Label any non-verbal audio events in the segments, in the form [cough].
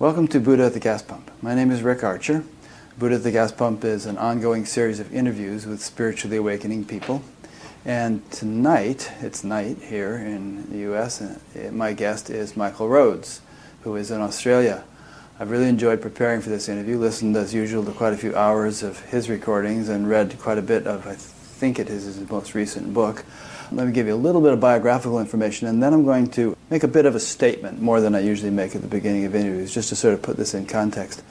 Welcome to Buddha at the Gas Pump. My name is Rick Archer. Buddha at the Gas Pump is an ongoing series of interviews with spiritually awakening people. And tonight, it's night here in the US, and my guest is Michael Roads, who is in Australia. I've really enjoyed preparing for this interview, listened as usual to quite a few hours of his recordings, and read quite a bit of, I think it is his most recent book. Let me give you a little bit of biographical information, and then I'm going to make a bit of a statement, more than I usually make at the beginning of interviews, just to sort of put this in context.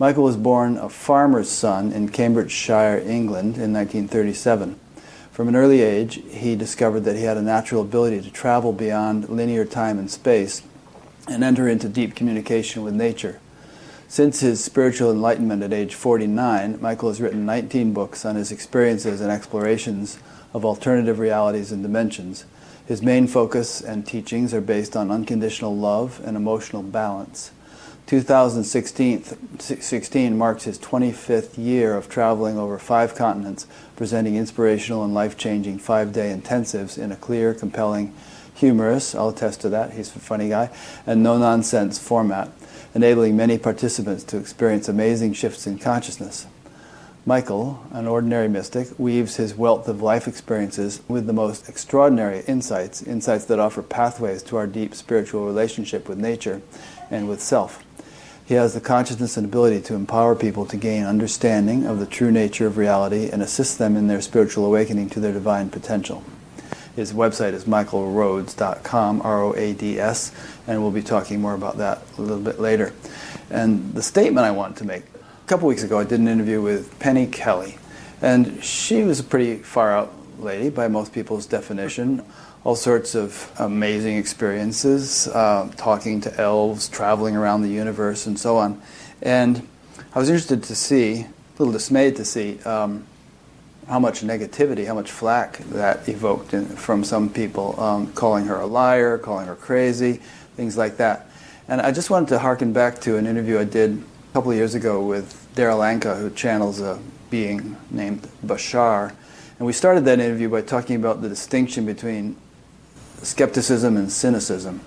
Michael was born a farmer's son in Cambridgeshire, England, in 1937. From an early age, he discovered that he had a natural ability to travel beyond linear time and space and enter into deep communication with nature. Since his spiritual enlightenment at age 49, Michael has written 19 books on his experiences and explorations of alternative realities and dimensions. His main focus and teachings are based on unconditional love and emotional balance. 2016 marks his 25th year of traveling over five continents, presenting inspirational and life changing five day intensives in a clear, compelling, humorous, I'll attest to that, he's a funny guy, and no nonsense format, enabling many participants to experience amazing shifts in consciousness. Michael, an ordinary mystic, weaves his wealth of life experiences with the most extraordinary insights, insights that offer pathways to our deep spiritual relationship with nature and with self. He has the consciousness and ability to empower people to gain understanding of the true nature of reality and assist them in their spiritual awakening to their divine potential. His website is michaelroads.com, R O A D S, and we'll be talking more about that a little bit later. And the statement I want to make a couple weeks ago, I did an interview with Penny Kelly, and she was a pretty far out lady by most people's definition. All sorts of amazing experiences, uh, talking to elves, traveling around the universe, and so on. And I was interested to see, a little dismayed to see, um, how much negativity, how much flack that evoked in, from some people, um, calling her a liar, calling her crazy, things like that. And I just wanted to harken back to an interview I did couple years ago with Darryl Anka, who channels a being named Bashar. And we started that interview by talking about the distinction between skepticism and cynicism.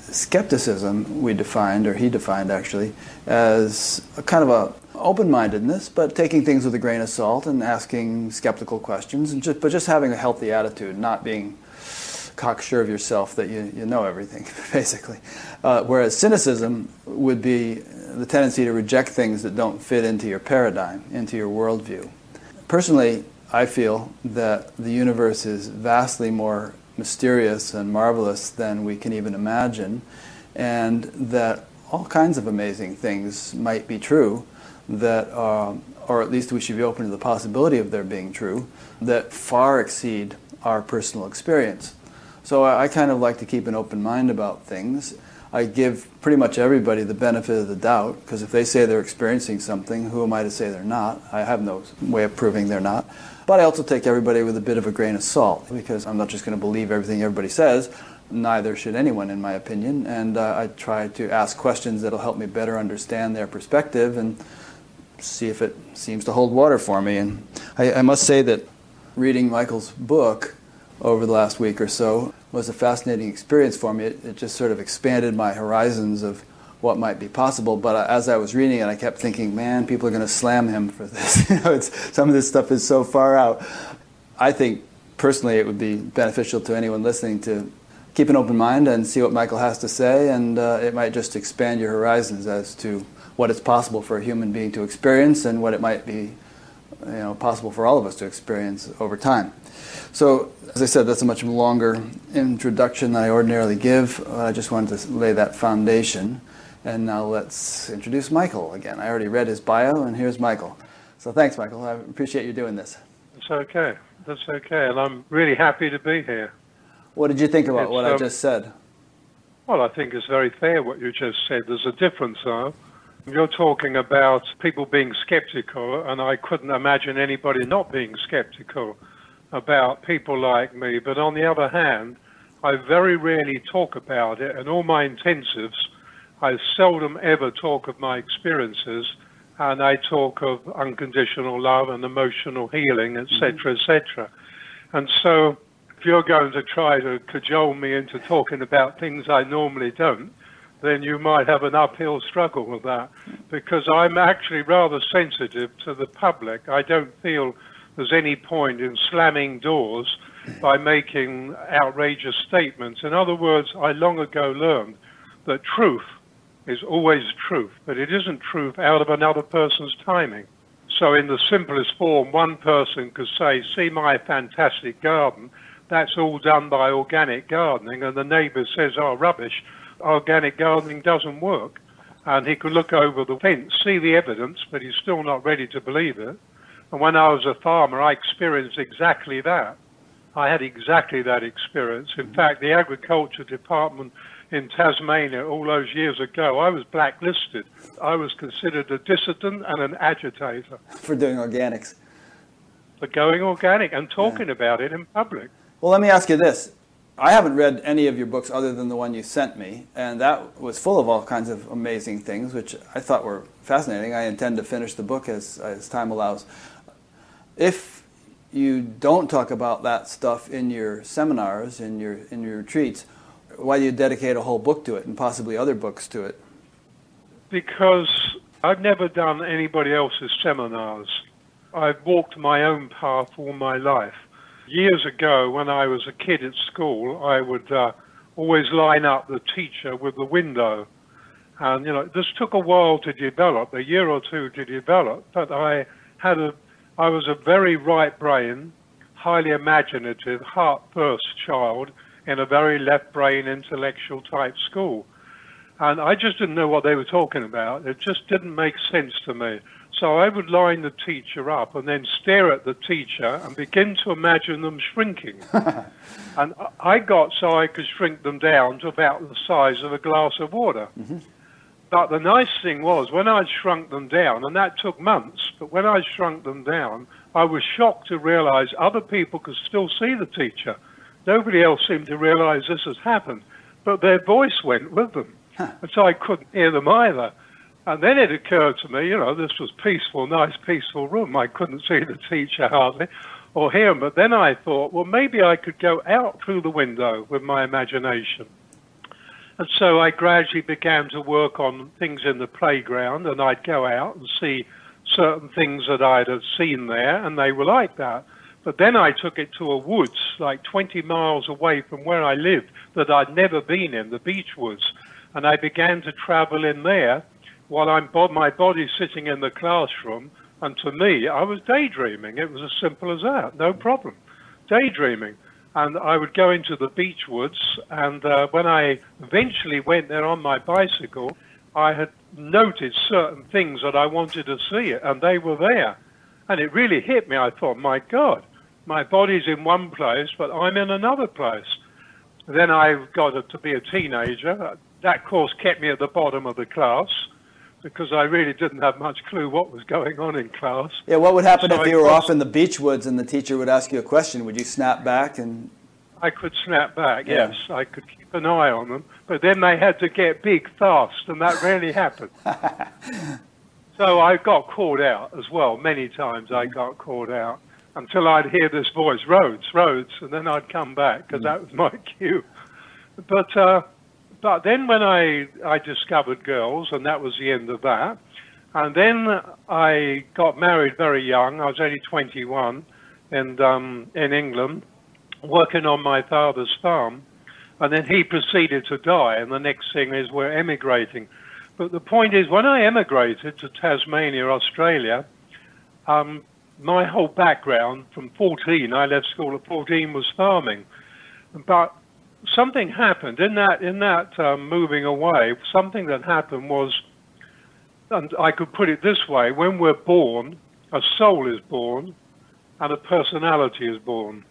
Skepticism, we defined, or he defined actually, as a kind of a open-mindedness, but taking things with a grain of salt and asking skeptical questions, and just, but just having a healthy attitude, not being cocksure of yourself that you, you know everything, [laughs] basically. Uh, whereas cynicism would be the tendency to reject things that don't fit into your paradigm, into your worldview. Personally, I feel that the universe is vastly more mysterious and marvelous than we can even imagine, and that all kinds of amazing things might be true that, uh, or at least we should be open to the possibility of their being true, that far exceed our personal experience. So I, I kind of like to keep an open mind about things I give pretty much everybody the benefit of the doubt because if they say they're experiencing something, who am I to say they're not? I have no way of proving they're not. But I also take everybody with a bit of a grain of salt because I'm not just going to believe everything everybody says. Neither should anyone, in my opinion. And uh, I try to ask questions that'll help me better understand their perspective and see if it seems to hold water for me. And I, I must say that reading Michael's book over the last week or so was a fascinating experience for me. It, it, just sort of expanded my horizons of what might be possible. But as I was reading it, I kept thinking, man, people are going to slam him for [laughs] this. you know, some of this stuff is so far out. I think personally it would be beneficial to anyone listening to keep an open mind and see what Michael has to say, and uh, it might just expand your horizons as to what it's possible for a human being to experience and what it might be you know, possible for all of us to experience over time. So, as I said, that's a much longer introduction than I ordinarily give. I just wanted to lay that foundation. And now let's introduce Michael again. I already read his bio, and here's Michael. So thanks, Michael. I appreciate you doing this. It's okay. That's okay. And I'm really happy to be here. What did you think about it's, what um, I just said? Well, I think it's very fair what you just said. There's a difference, though. You're talking about people being skeptical, and I couldn't imagine anybody not being skeptical about people like me. But on the other hand, I very rarely talk about it, and all my intensives, I seldom ever talk of my experiences, and I talk of unconditional love and emotional healing, etc., mm-hmm. etc. And so, if you're going to try to cajole me into talking about things I normally don't, then you might have an uphill struggle with that because I'm actually rather sensitive to the public. I don't feel there's any point in slamming doors by making outrageous statements. In other words, I long ago learned that truth is always truth, but it isn't truth out of another person's timing. So, in the simplest form, one person could say, See my fantastic garden. That's all done by organic gardening. And the neighbour says, Oh, rubbish. Organic gardening doesn't work. And he could look over the fence, see the evidence, but he's still not ready to believe it. And when I was a farmer, I experienced exactly that. I had exactly that experience. In mm-hmm. fact, the agriculture department in Tasmania all those years ago, I was blacklisted. I was considered a dissident and an agitator. For doing organics. For going organic and talking yeah. about it in public. Well, let me ask you this. I haven't read any of your books other than the one you sent me, and that was full of all kinds of amazing things, which I thought were fascinating. I intend to finish the book as, as time allows. If you don't talk about that stuff in your seminars, in your, in your retreats, why do you dedicate a whole book to it and possibly other books to it? Because I've never done anybody else's seminars. I've walked my own path all my life. Years ago, when I was a kid at school, I would uh, always line up the teacher with the window. And, you know, this took a while to develop, a year or two to develop, but I had a, I was a very right brain, highly imaginative, heart first child in a very left brain intellectual type school. And I just didn't know what they were talking about. It just didn't make sense to me. So I would line the teacher up and then stare at the teacher and begin to imagine them shrinking. [laughs] and I got so I could shrink them down to about the size of a glass of water. Mm-hmm. But the nice thing was, when I shrunk them down, and that took months, but when I shrunk them down, I was shocked to realize other people could still see the teacher. Nobody else seemed to realize this has happened, but their voice went with them. Huh. And so I couldn't hear them either. And then it occurred to me, you know, this was peaceful, nice, peaceful room. I couldn't see the teacher hardly or hear him. But then I thought, well, maybe I could go out through the window with my imagination. And so I gradually began to work on things in the playground, and I'd go out and see certain things that I'd have seen there, and they were like that. But then I took it to a woods like 20 miles away from where I lived that I'd never been in, the beech woods. And I began to travel in there while I'm my body sitting in the classroom. And to me, I was daydreaming. It was as simple as that, no problem. Daydreaming. And I would go into the beech woods. And uh, when I eventually went there on my bicycle, I had noted certain things that I wanted to see, and they were there. And it really hit me. I thought, my God, my body's in one place, but I'm in another place. Then I got to be a teenager. That course kept me at the bottom of the class because I really didn't have much clue what was going on in class. Yeah, what would happen so if you were off in the beech woods and the teacher would ask you a question? Would you snap back and? I could snap back. Yeah. Yes, I could keep an eye on them, but then they had to get big fast, and that rarely happened. [laughs] so I got called out as well. Many times I got called out until I'd hear this voice, Roads, Roads, and then I'd come back because that was my [laughs] cue. But uh, but then when I I discovered girls, and that was the end of that. And then I got married very young. I was only 21, and um, in England, working on my father's farm. And then he proceeded to die, and the next thing is we're emigrating. But the point is, when I emigrated to Tasmania, Australia, um, my whole background from 14, I left school at 14, was farming. But something happened in that in that um, moving away. Something that happened was, and I could put it this way: when we're born, a soul is born, and a personality is born.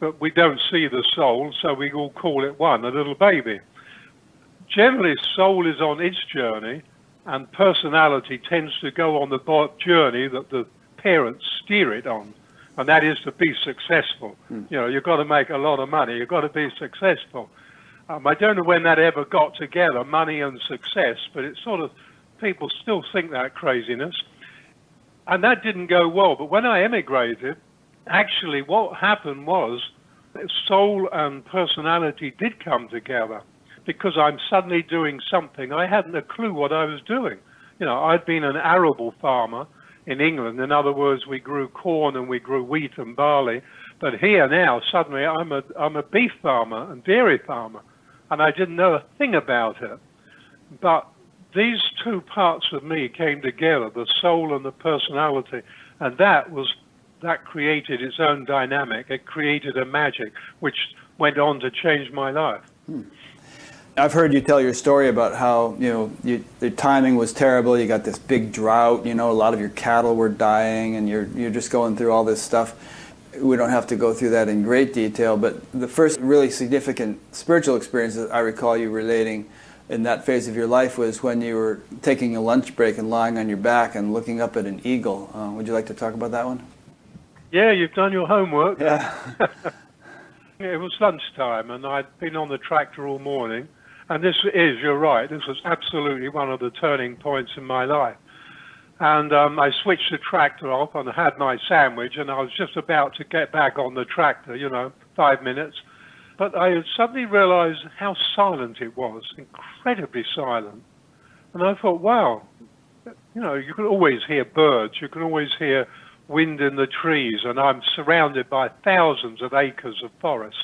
But we don't see the soul, so we all call it one, a little baby. Generally, soul is on its journey, and personality tends to go on the journey that the parents steer it on, and that is to be successful. Mm. You know, you've got to make a lot of money. You've got to be successful. Um, I don't know when that ever got together, money and success, but it's sort of people still think that craziness, and that didn't go well. But when I emigrated, actually, what happened was soul and personality did come together. because I'm suddenly doing something. I hadn't a clue what I was doing. You know, I'd been an arable farmer in England. In other words, we grew corn and we grew wheat and barley. But here now, suddenly, I'm a I'm a beef farmer and dairy farmer, and I didn't know a thing about it. But these two parts of me came together, the soul and the personality, and that was that created its own dynamic. It created a magic which went on to change my life. Hmm. I've heard you tell your story about how you know you, the timing was terrible. You got this big drought. You know, a lot of your cattle were dying, and you're you're just going through all this stuff. We don't have to go through that in great detail, but the first really significant spiritual experience that I recall you relating in that phase of your life was when you were taking a lunch break and lying on your back and looking up at an eagle. Uh, would you like to talk about that one? Yeah, you've done your homework. Yeah. [laughs] it was lunchtime, and I'd been on the tractor all morning. And this is, you're right, this was absolutely one of the turning points in my life. And um, I switched the tractor off and had my sandwich, and I was just about to get back on the tractor, you know, five minutes. But I suddenly realized how silent it was, incredibly silent. And I thought, wow, you know, you can always hear birds, you can always hear wind in the trees, and I'm surrounded by thousands of acres of forest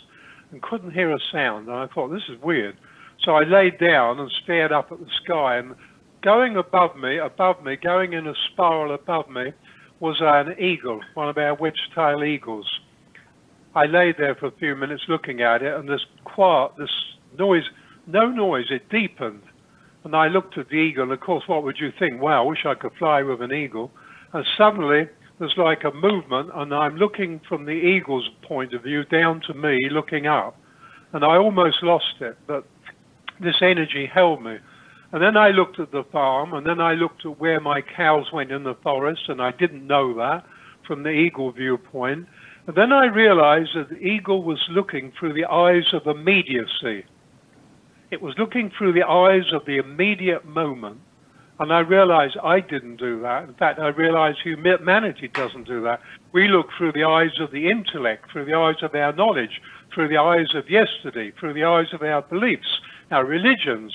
and couldn't hear a sound. And I thought, this is weird. So I laid down and stared up at the sky, and going above me, above me, going in a spiral above me, was an eagle, one of our wedge-tail eagles. I lay there for a few minutes looking at it, and this quiet, this noise, no noise, it deepened. And I looked at the eagle, and of course, what would you think? Wow, I wish I could fly with an eagle. And suddenly, there's like a movement, and I'm looking from the eagle's point of view down to me, looking up. And I almost lost it, but this energy held me. And then I looked at the farm, and then I looked at where my cows went in the forest, and I didn't know that from the eagle viewpoint. And then I realized that the eagle was looking through the eyes of immediacy. It was looking through the eyes of the immediate moment. And I realized I didn't do that. In fact, I realized humanity doesn't do that. We look through the eyes of the intellect, through the eyes of our knowledge, through the eyes of yesterday, through the eyes of our beliefs, our religions,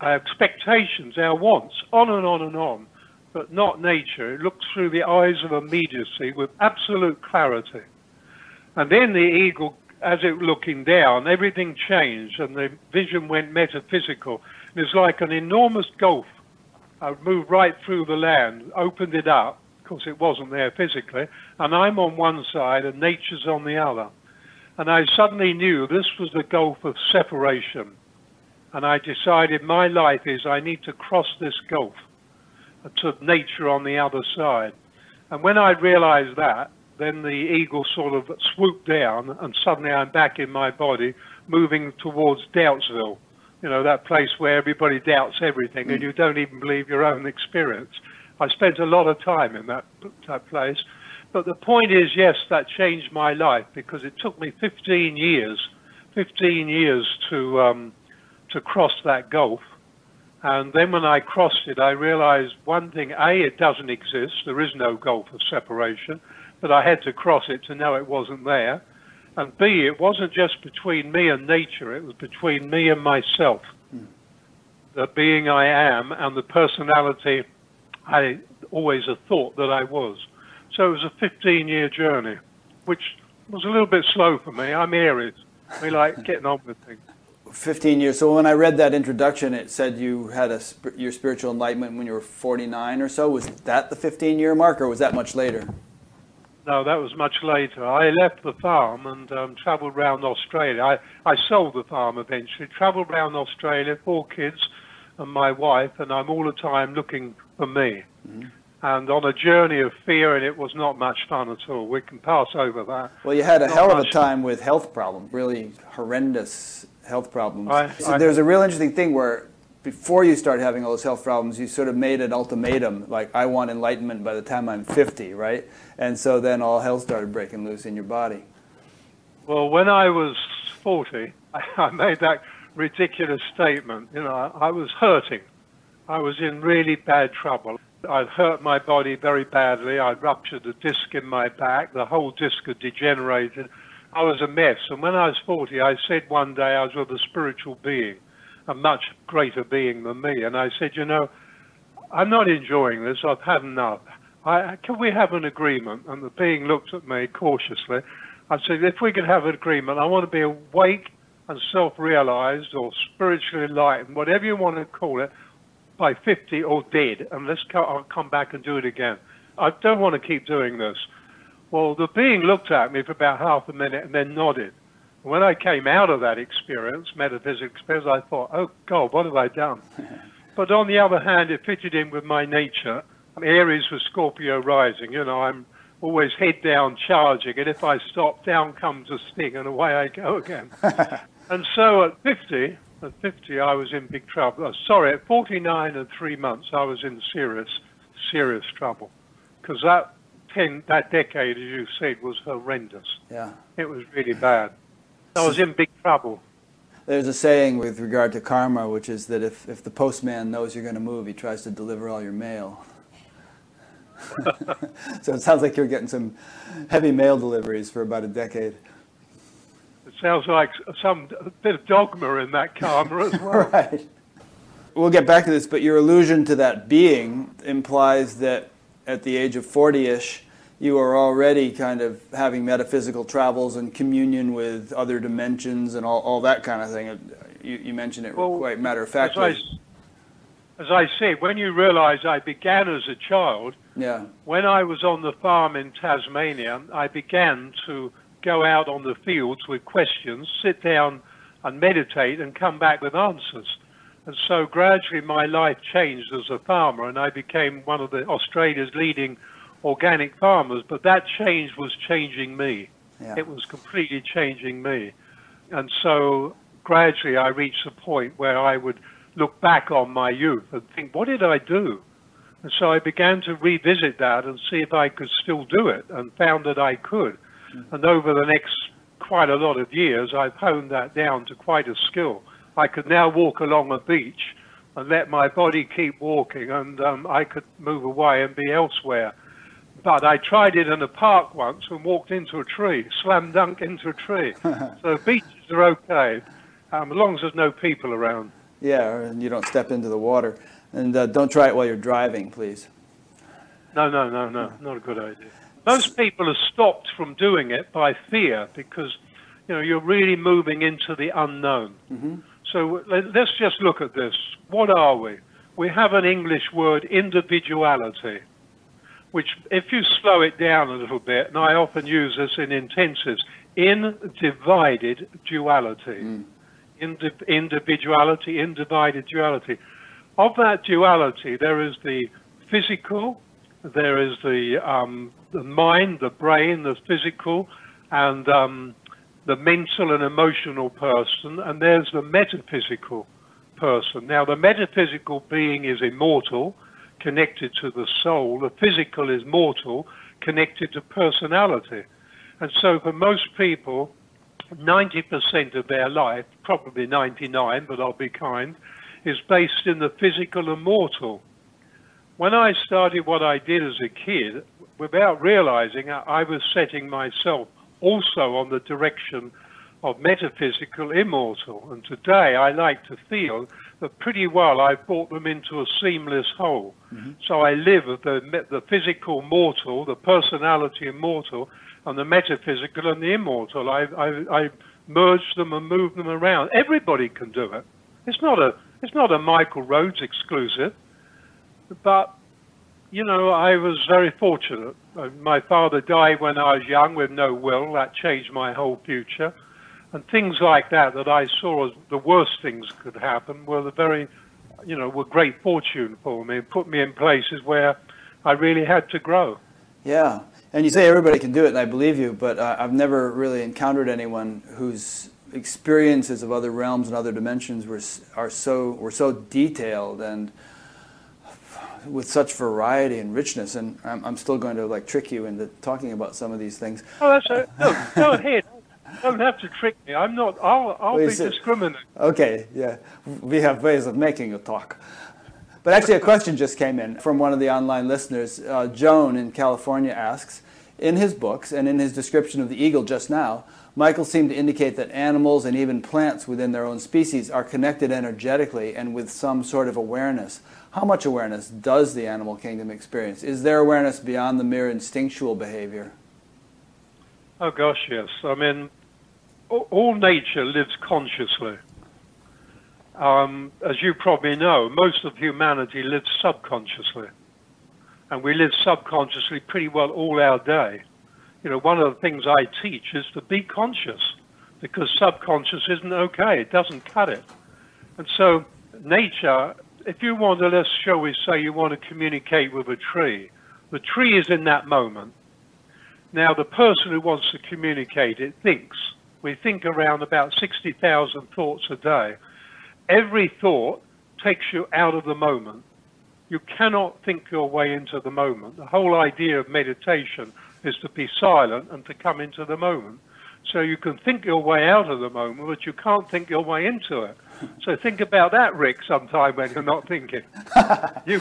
our expectations, our wants, on and on and on. But not nature. It looks through the eyes of immediacy with absolute clarity. And then the eagle, as it looking down, everything changed and the vision went metaphysical. It was like an enormous gulf. I moved right through the land, opened it up. Of course, it wasn't there physically. And I'm on one side and nature's on the other. And I suddenly knew this was the gulf of separation. And I decided my life is I need to cross this gulf to nature on the other side. And when I realized that, then the eagle sort of swooped down, and suddenly I'm back in my body, moving towards Doubtsville. You know, that place where everybody doubts everything and mm. you don't even believe your own experience. I spent a lot of time in that, that place. But the point is, yes, that changed my life because it took me 15 years, 15 years to, um, to cross that gulf. And then when I crossed it, I realized one thing A, it doesn't exist. There is no gulf of separation but I had to cross it to know it wasn't there. And B, it wasn't just between me and nature, it was between me and myself. Mm. The being I am and the personality I always had thought that I was. So it was a 15 year journey, which was a little bit slow for me. I'm Aries. We like getting on with things. 15 years. So when I read that introduction, it said you had a your spiritual enlightenment when you were 49 or so. Was that the 15 year mark, or was that much later? No, that was much later. I left the farm and um, travelled around Australia. I, I sold the farm eventually, travelled around Australia, four kids and my wife, and I'm all the time looking for me. Mm-hmm. And on a journey of fear, and it was not much fun at all. We can pass over that. Well, you had a not hell of a time fun. with health problems, really horrendous health problems. I, so I, there's a real interesting thing where before you start having all those health problems, you sort of made an ultimatum, like I want enlightenment by the time I'm 50, right? And so then all hell started breaking loose in your body. Well, when I was 40, [laughs] I made that ridiculous statement. You know, I was hurting. I was in really bad trouble. I'd hurt my body very badly. I'd ruptured a disc in my back. The whole disc had degenerated. I was a mess. And when I was 40, I said one day I was with a spiritual being a much greater being than me. And I said, you know, I'm not enjoying this. I've had enough. I, can we have an agreement? And the being looked at me cautiously. I said, if we could have an agreement, I want to be awake and self-realized or spiritually enlightened, whatever you want to call it, by 50 or dead, and let's co- I'll come back and do it again. I don't want to keep doing this. Well, the being looked at me for about half a minute and then nodded. When I came out of that experience, metaphysical experience, I thought, oh God, what have I done? [laughs] but on the other hand, it fitted in with my nature. Aries was Scorpio rising. You know, I'm always head down charging, and if I stop, down comes a sting, and away I go again. [laughs] and so at 50, at 50, I was in big trouble. Oh, sorry, at 49 and three months, I was in serious, serious trouble. Because that, ten, that decade, as you said, was horrendous. Yeah. It was really bad. I was in big trouble. There's a saying with regard to karma, which is that if, if the postman knows you're going to move, he tries to deliver all your mail. [laughs] so it sounds like you're getting some heavy mail deliveries for about a decade. Sounds like some bit of dogma in that karma as [laughs] well. right. We'll get back to this, but your allusion to that being implies that at the age of 40 ish, you are already kind of having metaphysical travels and communion with other dimensions and all, all that kind of thing. You, you mentioned it well, quite matter of factly as I said, when you realize I began as a child, yeah. when I was on the farm in Tasmania, I began to go out on the fields with questions, sit down and meditate and come back with answers. And so gradually my life changed as a farmer and I became one of the Australia's leading organic farmers, but that change was changing me. Yeah. It was completely changing me. And so gradually I reached a point where I would look back on my youth and think, what did I do? And so I began to revisit that and see if I could still do it and found that I could. And over the next quite a lot of years, I've honed that down to quite a skill. I could now walk along a beach and let my body keep walking and um, I could move away and be elsewhere. But I tried it in a park once and walked into a tree, slam dunk into a tree. [laughs] so beaches are okay, um, as long as there's no people around. Yeah, and you don't step into the water. And uh, don't try it while you're driving, please. No, no, no, no, not a good idea. Most people are stopped from doing it by fear because, you know, you're really moving into the unknown. Mm-hmm. So let's just look at this. What are we? We have an English word, individuality, which, if you slow it down a little bit, and I often use this in intensives, in divided duality. Mm individuality, individed duality. Of that duality, there is the physical, there is the, um, the mind, the brain, the physical, and um, the mental and emotional person, and there's the metaphysical person. Now, the metaphysical being is immortal, connected to the soul. The physical is mortal, connected to personality. And so, for most people, 90% of their life, probably 99, but I'll be kind, is based in the physical and mortal. When I started what I did as a kid, without realizing I was setting myself also on the direction of metaphysical immortal. And today I like to feel that pretty well I've brought them into a seamless whole. Mm-hmm. So I live the, the physical mortal, the personality immortal, and the metaphysical and the immortal. I, I, I merge them and move them around. Everybody can do it. It's not a it's not a Michael Roads exclusive, but you know I was very fortunate. Uh, my father died when I was young with no will. That changed my whole future, and things like that that I saw as the worst things could happen were the very, you know, were great fortune for me. and put me in places where I really had to grow. Yeah, and you say everybody can do it, and I believe you, but uh, I've never really encountered anyone whose experiences of other realms and other dimensions were are so were so detailed and with such variety and richness. And I'm, I'm still going to like trick you into talking about some of these things. Oh, that's a, no, go ahead. don't have to trick me. I'm not. I'll, I'll be discriminating. Okay, yeah, we have ways of making you talk. But actually, a question just came in from one of the online listeners. Uh, Joan in California asks In his books and in his description of the eagle just now, Michael seemed to indicate that animals and even plants within their own species are connected energetically and with some sort of awareness. How much awareness does the animal kingdom experience? Is there awareness beyond the mere instinctual behavior? Oh, gosh, yes. I mean, all nature lives consciously. Um, as you probably know, most of humanity lives subconsciously. And we live subconsciously pretty well all our day you know, one of the things I teach is to be conscious because subconscious isn't okay. It doesn't cut it. And so nature, if you want to, let's shall we say you want to communicate with a tree, the tree is in that moment. Now the person who wants to communicate it thinks. We think around about 60,000 thoughts a day. Every thought takes you out of the moment. You cannot think your way into the moment. The whole idea of meditation is to be silent and to come into the moment. So you can think your way out of the moment, but you can't think your way into it. So think about that, Rick, sometime when you're not thinking. [laughs] you,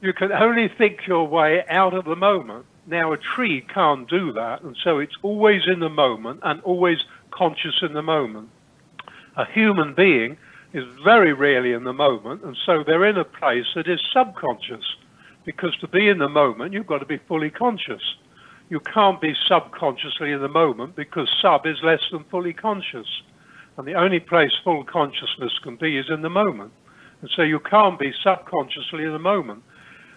you can only think your way out of the moment. Now, a tree can't do that, and so it's always in the moment and always conscious in the moment. A human being is very rarely in the moment, and so they're in a place that is subconscious. Because to be in the moment, you've got to be fully conscious you can't be subconsciously in the moment because sub is less than fully conscious. And the only place full consciousness can be is in the moment. And so you can't be subconsciously in the moment.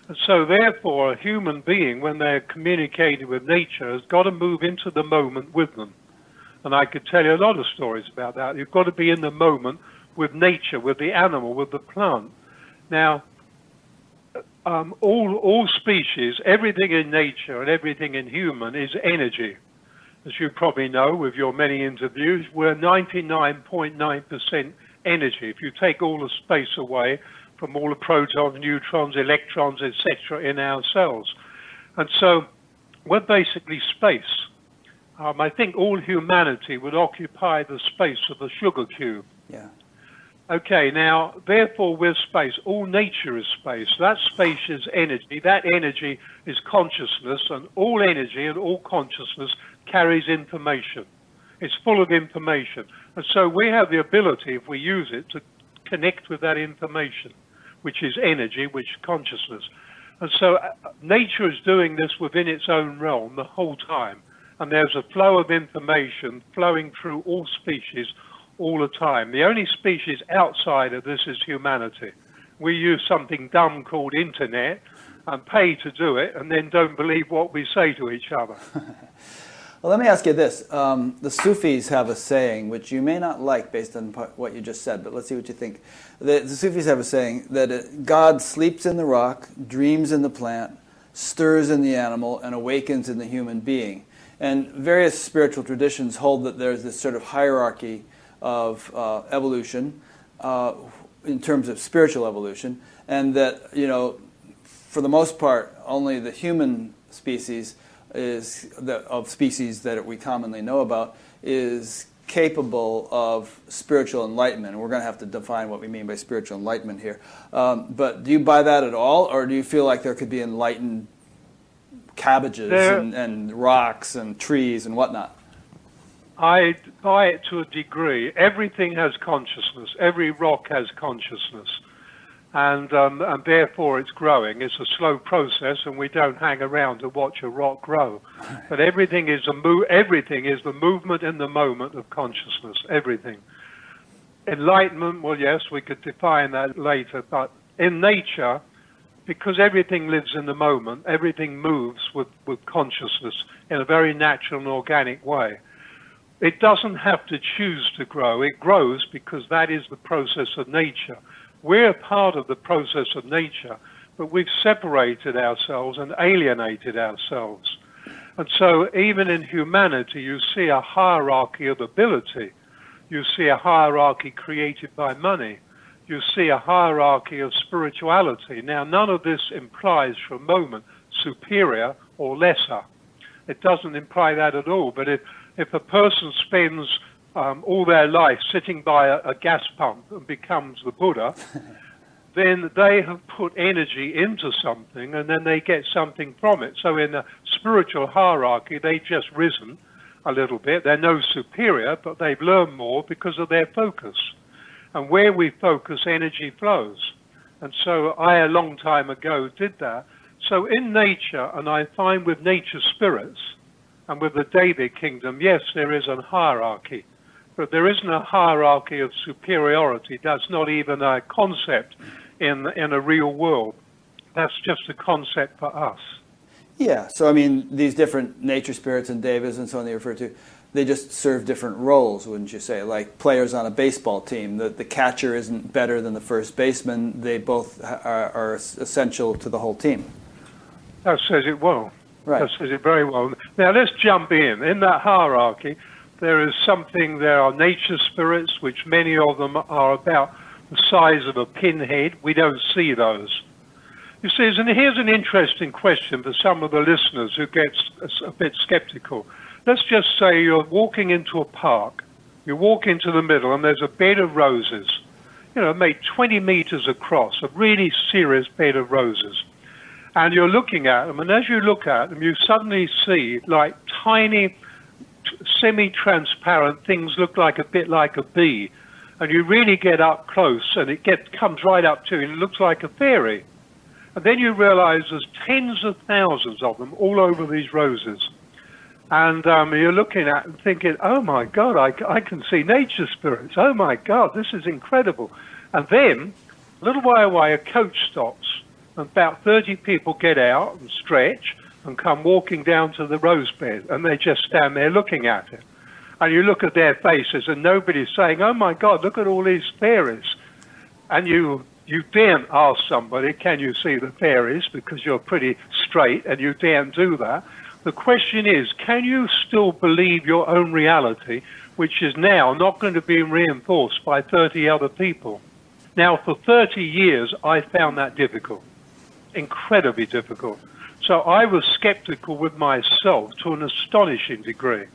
And so therefore a human being, when they're communicating with nature, has got to move into the moment with them. And I could tell you a lot of stories about that. You've got to be in the moment with nature, with the animal, with the plant. Now, um, all, all species, everything in nature and everything in human is energy. As you probably know with your many interviews, we're 99.9% energy. If you take all the space away from all the protons, neutrons, electrons, etc. in our cells. And so we're basically space. Um, I think all humanity would occupy the space of a sugar cube. Yeah. Okay, now, therefore, with space, all nature is space. That space is energy. That energy is consciousness, and all energy and all consciousness carries information. It's full of information. And so we have the ability, if we use it, to connect with that information, which is energy, which is consciousness. And so uh, nature is doing this within its own realm the whole time. And there's a flow of information flowing through all species all the time. The only species outside of this is humanity. We use something dumb called internet and pay to do it and then don't believe what we say to each other. [laughs] well, let me ask you this. Um, the Sufis have a saying, which you may not like based on what you just said, but let's see what you think. The, the Sufis have a saying that uh, God sleeps in the rock, dreams in the plant, stirs in the animal, and awakens in the human being. And various spiritual traditions hold that there's this sort of hierarchy of uh, evolution uh, in terms of spiritual evolution, and that you know, for the most part, only the human species is the, of species that we commonly know about is capable of spiritual enlightenment. And we're going to have to define what we mean by spiritual enlightenment here. Um, but do you buy that at all, or do you feel like there could be enlightened cabbages and, and, rocks and trees and whatnot? I buy it to a degree. Everything has consciousness. Every rock has consciousness. And, um, and therefore it's growing. It's a slow process, and we don't hang around to watch a rock grow. But everything is a mo- everything is the movement in the moment of consciousness. Everything. Enlightenment, well, yes, we could define that later. But in nature, because everything lives in the moment, everything moves with, with consciousness in a very natural and organic way. It doesn't have to choose to grow. It grows because that is the process of nature. We're part of the process of nature, but we've separated ourselves and alienated ourselves. And so even in humanity, you see a hierarchy of ability. You see a hierarchy created by money. You see a hierarchy of spirituality. Now, none of this implies for a moment superior or lesser. It doesn't imply that at all. But if if a person spends um, all their life sitting by a, a, gas pump and becomes the Buddha, [laughs] then they have put energy into something and then they get something from it. So in the spiritual hierarchy, they've just risen a little bit. They're no superior, but they've learned more because of their focus. And where we focus, energy flows. And so I, a long time ago, did that. So in nature, and I find with nature spirits and with the deva kingdom, yes, there is a hierarchy. But there isn't a hierarchy of superiority. That's not even a concept in, in a real world. That's just a concept for us. Yeah, so I mean, these different nature spirits and devas and so on they refer to, they just serve different roles, wouldn't you say? Like players on a baseball team, the, the catcher isn't better than the first baseman. They both are, are essential to the whole team. That says it well. Right. That says it very well. Now let's jump in. In that hierarchy, there is something, there are nature spirits, which many of them are about the size of a pinhead. We don't see those. You see, and here's an interesting question for some of the listeners who get a bit skeptical. Let's just say you're walking into a park. You walk into the middle and there's a bed of roses, you know, made 20 meters across, a really serious bed of roses. And you're looking at them, and as you look at them, you suddenly see like tiny, semi-transparent things look like a bit like a bee. And you really get up close, and it get, comes right up to you, and it looks like a fairy. And then you realize there's tens of thousands of them all over these roses. And um, you're looking at and thinking, oh my God, I, I can see nature spirits. Oh my God, this is incredible. And then, a little way away, a coach stops. About 30 people get out and stretch and come walking down to the rose bed. And they just stand there looking at it. And you look at their faces and nobody's saying, oh my God, look at all these fairies. And you you daren't ask somebody, can you see the fairies, because you're pretty straight and you daren't do that. The question is, can you still believe your own reality, which is now not going to be reinforced by 30 other people? Now, for 30 years, I found that difficult, incredibly difficult. So I was skeptical with myself to an astonishing degree,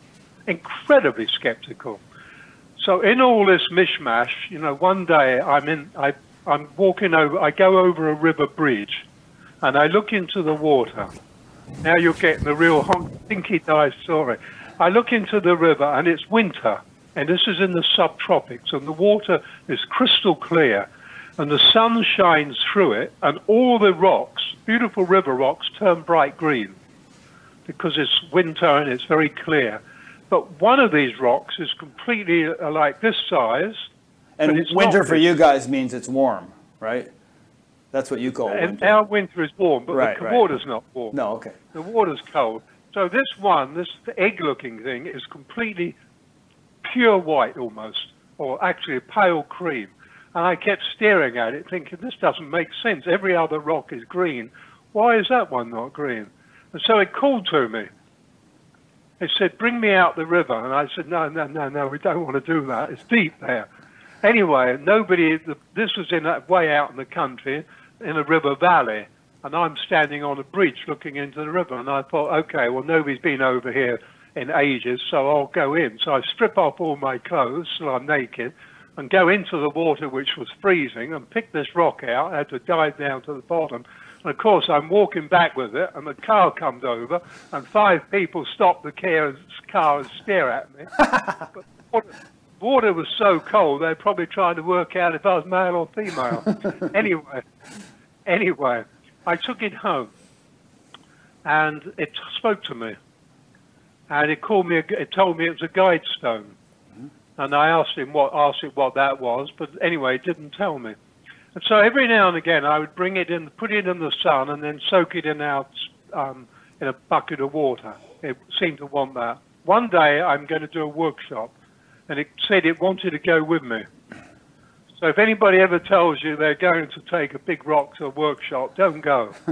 incredibly skeptical. So in all this mishmash, you know, one day I'm in, I I'm walking over, I go over a river bridge and I look into the water. Now you're getting the real hinky dive story. I look into the river and it's winter and this is in the subtropics and the water is crystal clear and the sun shines through it and all the rocks, beautiful river rocks, turn bright green because it's winter and it's very clear. But one of these rocks is completely uh, like this size and winter for you guys means it's warm, right? That's what you call and winter. Our winter is warm, but right, the right. water's not warm. No, okay. The water's cold. So this one, this egg-looking thing, is completely pure white almost, or actually pale cream. And I kept staring at it, thinking, this doesn't make sense. Every other rock is green. Why is that one not green? And so it called to me. It said, bring me out the river. And I said, no, no, no, no, we don't want to do that. It's deep there. Anyway, nobody, this was in way out in the country, in a river valley, and I'm standing on a bridge looking into the river, and I thought, okay, well, nobody's been over here in ages, so I'll go in. So I strip off all my clothes, so I'm naked, and go into the water, which was freezing, and pick this rock out. I had to dive down to the bottom. And of course, I'm walking back with it, and the car comes over, and five people stop the car and stare at me. [laughs] but water was so cold, they're probably trying to work out if I was male or female. [laughs] anyway, anyway, I took it home, and it spoke to me, and it called me. It told me it was a guide stone. And I asked him what asked it what that was, but anyway, it didn't tell me. And so every now and again, I would bring it in, put it in the sun, and then soak it in out um, in a bucket of water. It seemed to want that. One day, I'm going to do a workshop and it said it wanted to go with me. So if anybody ever tells you they're going to take a big rock to a workshop, don't go. [laughs]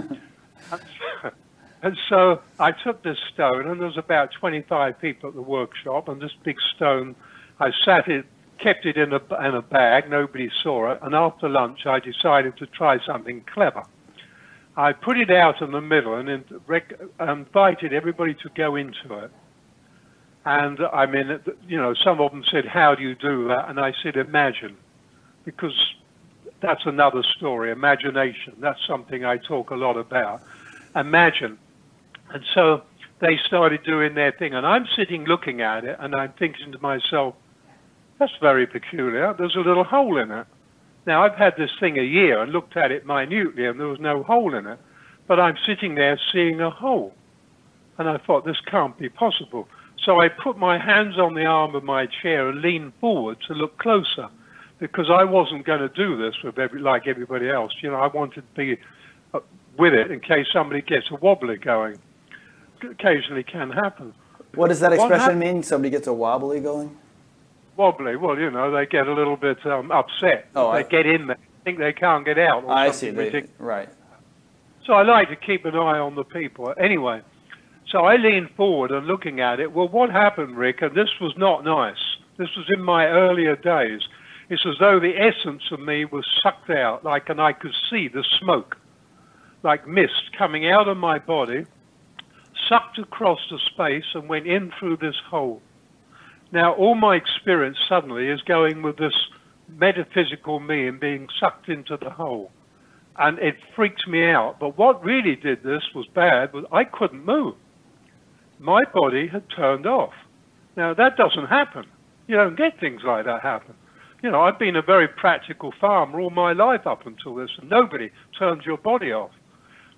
and so I took this stone, and there was about 25 people at the workshop, and this big stone, I sat it, kept it in a, in a bag, nobody saw it, and after lunch I decided to try something clever. I put it out in the middle and invited everybody to go into it. And I mean, you know, some of them said, how do you do that? And I said, imagine. Because that's another story. Imagination. That's something I talk a lot about. Imagine. And so they started doing their thing, and I'm sitting looking at it, and I'm thinking to myself, that's very peculiar. There's a little hole in it. Now, I've had this thing a year and looked at it minutely, and there was no hole in it. But I'm sitting there seeing a hole. And I thought, this can't be possible. So I put my hands on the arm of my chair and leaned forward to look closer because I wasn't going to do this with every, like everybody else. You know, I wanted to be uh, with it in case somebody gets a wobbly going. Occasionally can happen. What does that expression mean? Somebody gets a wobbly going? Wobbly. Well, you know, they get a little bit um, upset. Oh, they I- get in there, think they can't get out. Or I see. They, right. So I like to keep an eye on the people. Anyway, so I leaned forward and looking at it. Well, what happened, Rick, and this was not nice. This was in my earlier days. It's as though the essence of me was sucked out, like, and I could see the smoke, like mist coming out of my body, sucked across the space and went in through this hole. Now, all my experience suddenly is going with this metaphysical me and being sucked into the hole and it freaked me out. But what really did this was bad was I couldn't move. My body had turned off. Now that doesn't happen. You don't get things like that happen. You know, I've been a very practical farmer all my life up until this, and nobody turns your body off.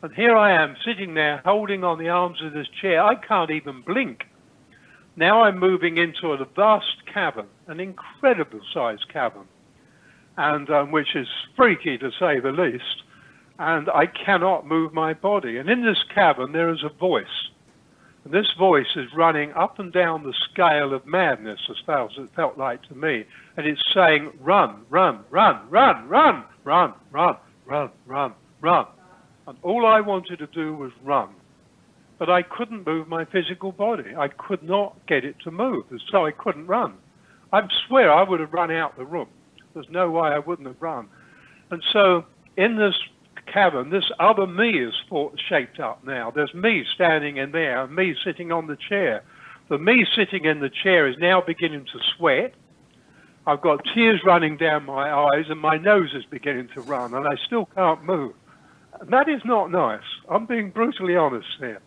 And here I am sitting there holding on the arms of this chair. I can't even blink. Now I'm moving into a vast cavern, an incredible sized cavern, and um, which is freaky to say the least and I cannot move my body. And in this cavern, there is a voice. And this voice is running up and down the scale of madness, as far as it felt like to me. And it's saying, run, run, run, run, run, run, run, run, run, run. And all I wanted to do was run. But I couldn't move my physical body. I could not get it to move, so I couldn't run. I swear I would have run out the room. There's no way I wouldn't have run. And so in this cavern, this other me is shaped up now. There's me standing in there, me sitting on the chair. The me sitting in the chair is now beginning to sweat. I've got tears running down my eyes, and my nose is beginning to run, and I still can't move. And that is not nice. I'm being brutally honest here.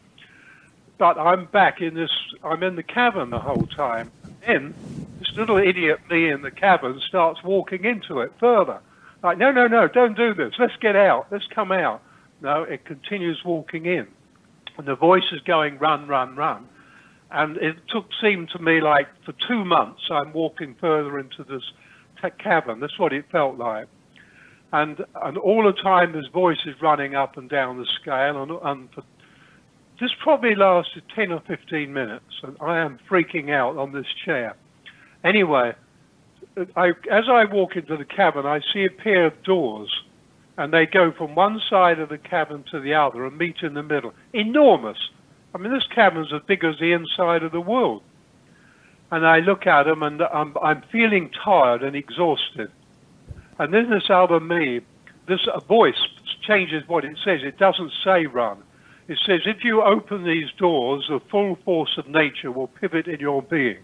But I'm back in this, I'm in the cavern the whole time. Then this little idiot me in the cavern starts walking into it further. Like, no, no, no, don't do this. Let's get out. Let's come out. No, it continues walking in. And the voice is going, run, run, run. And it took, seemed to me like for two months I'm walking further into this cavern. That's what it felt like. And, and all the time this voice is running up and down the scale. And, and for, this probably lasted 10 or 15 minutes. And I am freaking out on this chair. Anyway, I, as I walk into the cabin, I see a pair of doors, and they go from one side of the cabin to the other and meet in the middle. Enormous. I mean, this cabin's as big as the inside of the world. And I look at them, and I'm, I'm feeling tired and exhausted. And then this other me, this voice changes what it says. It doesn't say run. It says if you open these doors, the full force of nature will pivot in your being.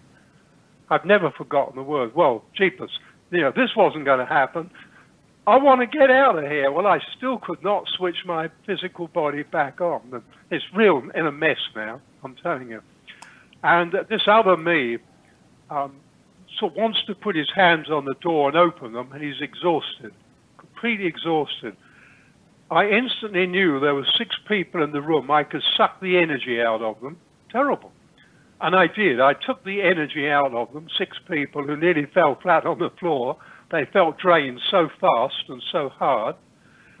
I've never forgotten the word. Well, jeepers, you know, this wasn't going to happen. I want to get out of here. Well, I still could not switch my physical body back on. It's real in a mess now, I'm telling you. And this other me um, so wants to put his hands on the door and open them, and he's exhausted, completely exhausted. I instantly knew there were six people in the room. I could suck the energy out of them. Terrible. And I did. I took the energy out of them, six people who nearly fell flat on the floor. They felt drained so fast and so hard.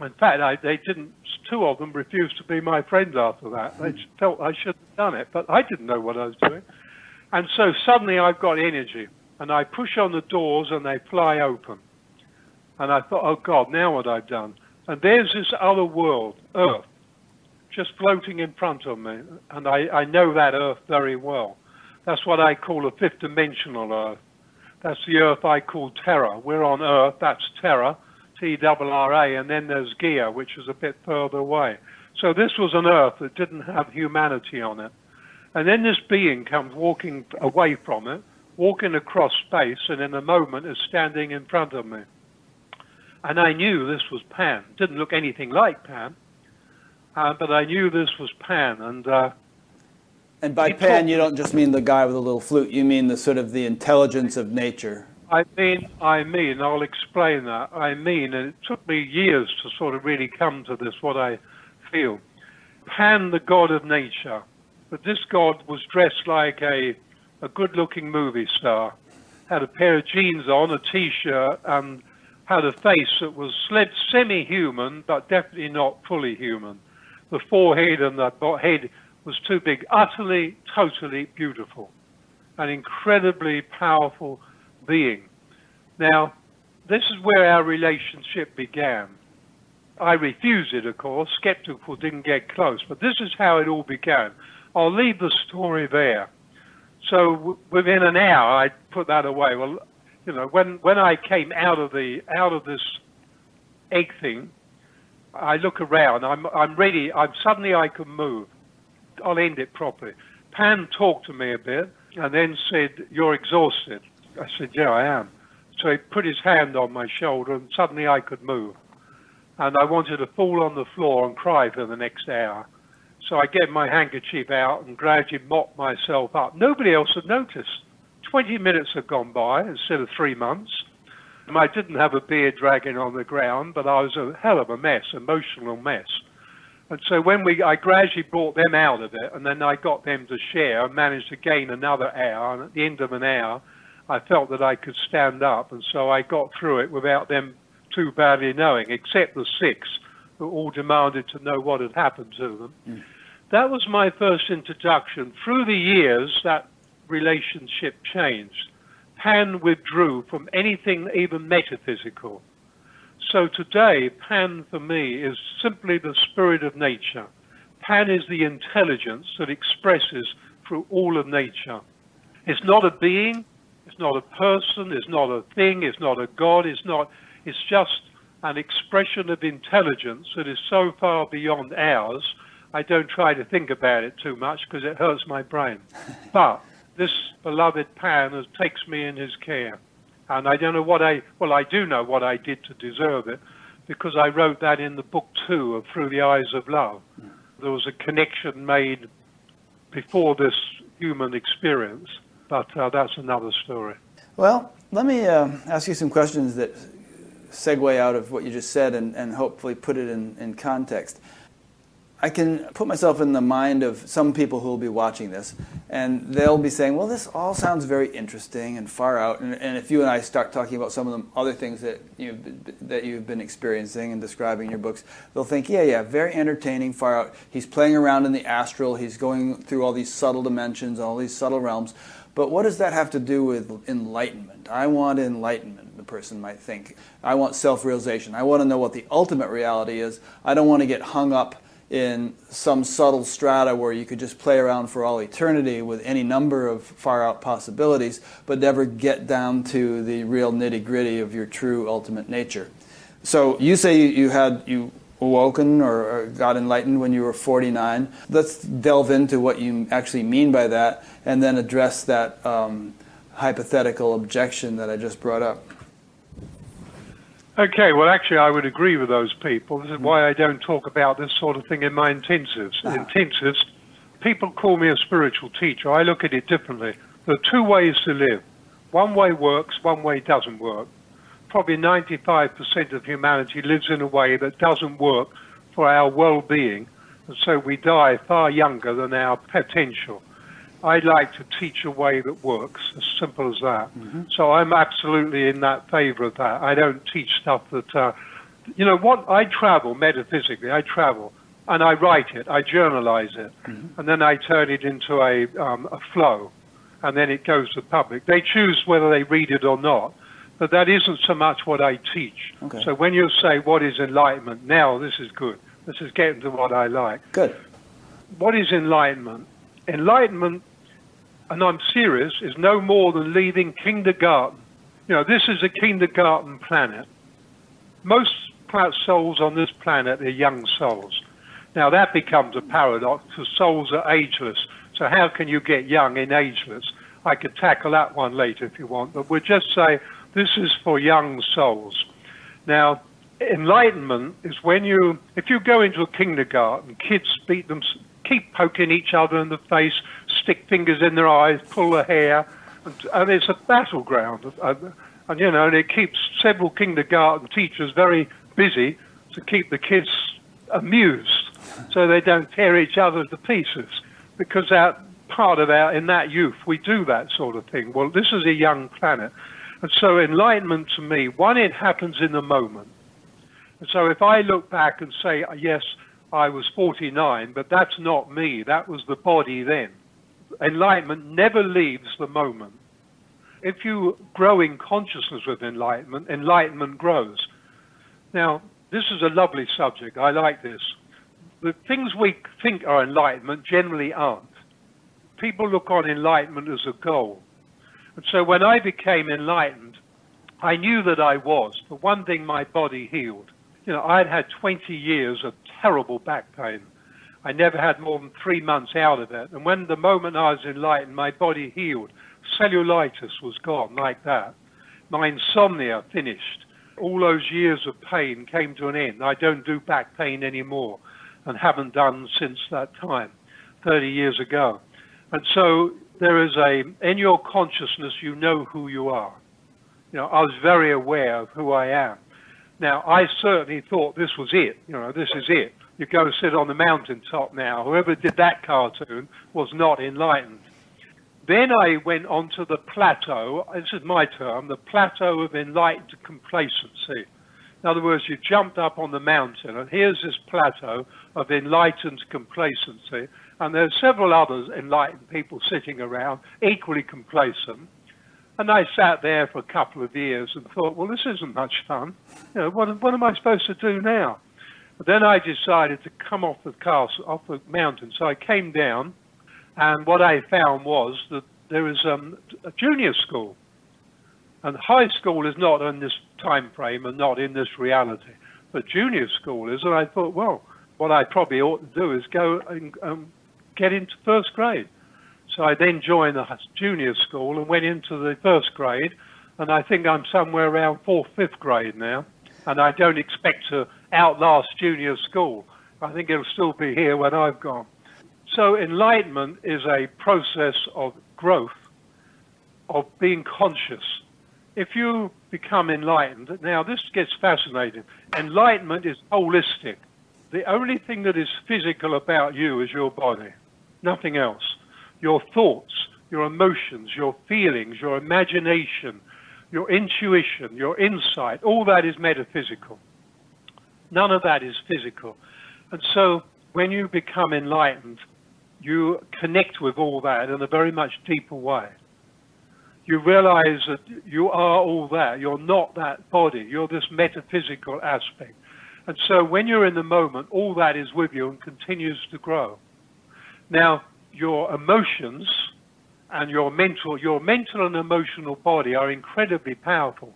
In fact, I, they didn't, two of them refused to be my friends after that. They hmm. felt I shouldn't have done it, but I didn't know what I was doing. And so suddenly I've got energy, and I push on the doors and they fly open. And I thought, oh God, now what I've done. And there's this other world, Earth, just floating in front of me, and I, I know that Earth very well. That's what I call a fifth dimensional Earth. That's the Earth I call Terra. We're on Earth, that's Terra, T-R-R-A, and then there's Gaia, which is a bit further away. So this was an Earth that didn't have humanity on it. And then this being comes walking away from it, walking across space, and in a moment is standing in front of me. And I knew this was Pan. Didn't look anything like Pan, uh, but I knew this was Pan. And uh, and by Pan, you don't just mean the guy with the little flute. You mean the sort of the intelligence of nature. I mean, I mean, I'll explain that. I mean, and it took me years to sort of really come to this, what I feel. Pan, the god of nature, but this god was dressed like a, a good looking movie star, had a pair of jeans on, a t shirt, and had a face that was semi human, but definitely not fully human. The forehead and the head was too big, utterly, totally beautiful, an incredibly powerful being. Now, this is where our relationship began. I refused it, of course. Skeptical didn't get close, but this is how it all began. I'll leave the story there. So within an hour, I put that away. Well, you know, when when I came out of the out of this egg thing, I look around. I'm I'm ready. I'm suddenly I can move. I'll end it properly. Pan talked to me a bit and then said, "You're exhausted." I said, "Yeah, I am." So he put his hand on my shoulder, and suddenly I could move. And I wanted to fall on the floor and cry for the next hour. So I get my handkerchief out and gradually mop myself up. Nobody else had noticed. 20 minutes had gone by instead of three months. I didn't have a beard dragging on the ground, but I was a hell of a mess, emotional mess. And so when we, I gradually brought them out of it, and then I got them to share, and managed to gain another hour. And at the end of an hour, I felt that I could stand up, and so I got through it without them too badly knowing, except the six who all demanded to know what had happened to them. Mm. That was my first introduction. Through the years, that relationship changed. Pan withdrew from anything even metaphysical. So today, Pan for me is simply the spirit of nature. Pan is the intelligence that expresses through all of nature. It's not a being, it's not a person, it's not a thing, it's not a God, it's not, it's just an expression of intelligence that is so far beyond ours, I don't try to think about it too much because it hurts my brain. [laughs] but this beloved Pan has, takes me in his care. And I don't know what I, well, I do know what I did to deserve it because I wrote that in the book two of Through the Eyes of Love. There was a connection made before this human experience, but uh, that's another story. Well, let me uh, ask you some questions that segue out of what you just said and, and hopefully put it in, in context. I can put myself in the mind of some people who will be watching this, and they'll be saying, "Well, this all sounds very interesting and far out." And, and if you and I start talking about some of the other things that you that you've been experiencing and describing in your books, they'll think, "Yeah, yeah, very entertaining, far out. He's playing around in the astral. He's going through all these subtle dimensions, all these subtle realms." But what does that have to do with enlightenment? I want enlightenment, the person might think. I want self realization. I want to know what the ultimate reality is. I don't want to get hung up in some subtle strata where you could just play around for all eternity with any number of far out possibilities, but never get down to the real nitty gritty of your true ultimate nature. So you say you had you awoken or got enlightened when you were 49. Let's delve into what you actually mean by that, and then address that um, hypothetical objection that I just brought up. Okay, well, actually, I would agree with those people. This is why I don't talk about this sort of thing in my intensives. Ah. Intensives, people call me a spiritual teacher. I look at it differently. There are two ways to live. One way works, one way doesn't work. Probably 95% of humanity lives in a way that doesn't work for our well-being, and so we die far younger than our potential. I like to teach a way that works, as simple as that. Mm-hmm. So I'm absolutely in that favor of that. I don't teach stuff that, uh, you know, what I travel metaphysically. I travel and I write it, I journalize it, mm-hmm. and then I turn it into a um, a flow, and then it goes to the public. They choose whether they read it or not, but that isn't so much what I teach. Okay. So when you say what is enlightenment, now this is good. This is getting to what I like. Good. What is enlightenment? Enlightenment and I'm serious, is no more than leaving kindergarten. You know, this is a kindergarten planet. Most souls on this planet are young souls. Now that becomes a paradox because souls are ageless. So how can you get young in ageless? I could tackle that one later if you want, but we'll just say this is for young souls. Now, enlightenment is when you, if you go into a kindergarten, kids beat them, keep poking each other in the face, stick fingers in their eyes, pull their hair, and, and it's a battleground. And, and, you know, and it keeps several kindergarten teachers very busy to keep the kids amused so they don't tear each other to pieces. Because that part of our, in that youth, we do that sort of thing. Well, this is a young planet. And so enlightenment to me, one, it happens in the moment. And so if I look back and say, yes, I was 49, but that's not me, that was the body then. Enlightenment never leaves the moment. If you grow in consciousness with enlightenment, enlightenment grows. Now, this is a lovely subject. I like this. The things we think are enlightenment generally aren't. People look on enlightenment as a goal. And so when I became enlightened, I knew that I was. For one thing, my body healed. You know, I'd had 20 years of terrible back pain. I never had more than three months out of it. And when the moment I was enlightened, my body healed. Cellulitis was gone like that. My insomnia finished all those years of pain came to an end. I don't do back pain anymore and haven't done since that time, 30 years ago. And so there is a, in your consciousness, you know who you are. You know, I was very aware of who I am. Now, I certainly thought this was it. You know, this is it. You go sit on the mountaintop now. Whoever did that cartoon was not enlightened. Then I went onto the plateau, this is my term, the plateau of enlightened complacency. In other words, you jumped up on the mountain, and here's this plateau of enlightened complacency, and there's several other enlightened people sitting around, equally complacent. And I sat there for a couple of years and thought, well, this isn't much fun. You know, what, what am I supposed to do now? Then I decided to come off the castle, off the mountain. So I came down, and what I found was that there is um, a junior school. And high school is not in this time frame and not in this reality. But junior school is, and I thought, well, what I probably ought to do is go and um, get into first grade. So I then joined the junior school and went into the first grade, and I think I'm somewhere around fourth, fifth grade now, and I don't expect to outlast junior school. I think it'll still be here when I've gone. So enlightenment is a process of growth, of being conscious. If you become enlightened, now this gets fascinating. Enlightenment is holistic. The only thing that is physical about you is your body, nothing else. Your thoughts, your emotions, your feelings, your imagination, your intuition, your insight, all that is metaphysical. None of that is physical. And so when you become enlightened, you connect with all that in a very much deeper way. You realize that you are all that. You're not that body. You're this metaphysical aspect. And so when you're in the moment, all that is with you and continues to grow. Now, your emotions and your mental, your mental and emotional body are incredibly powerful.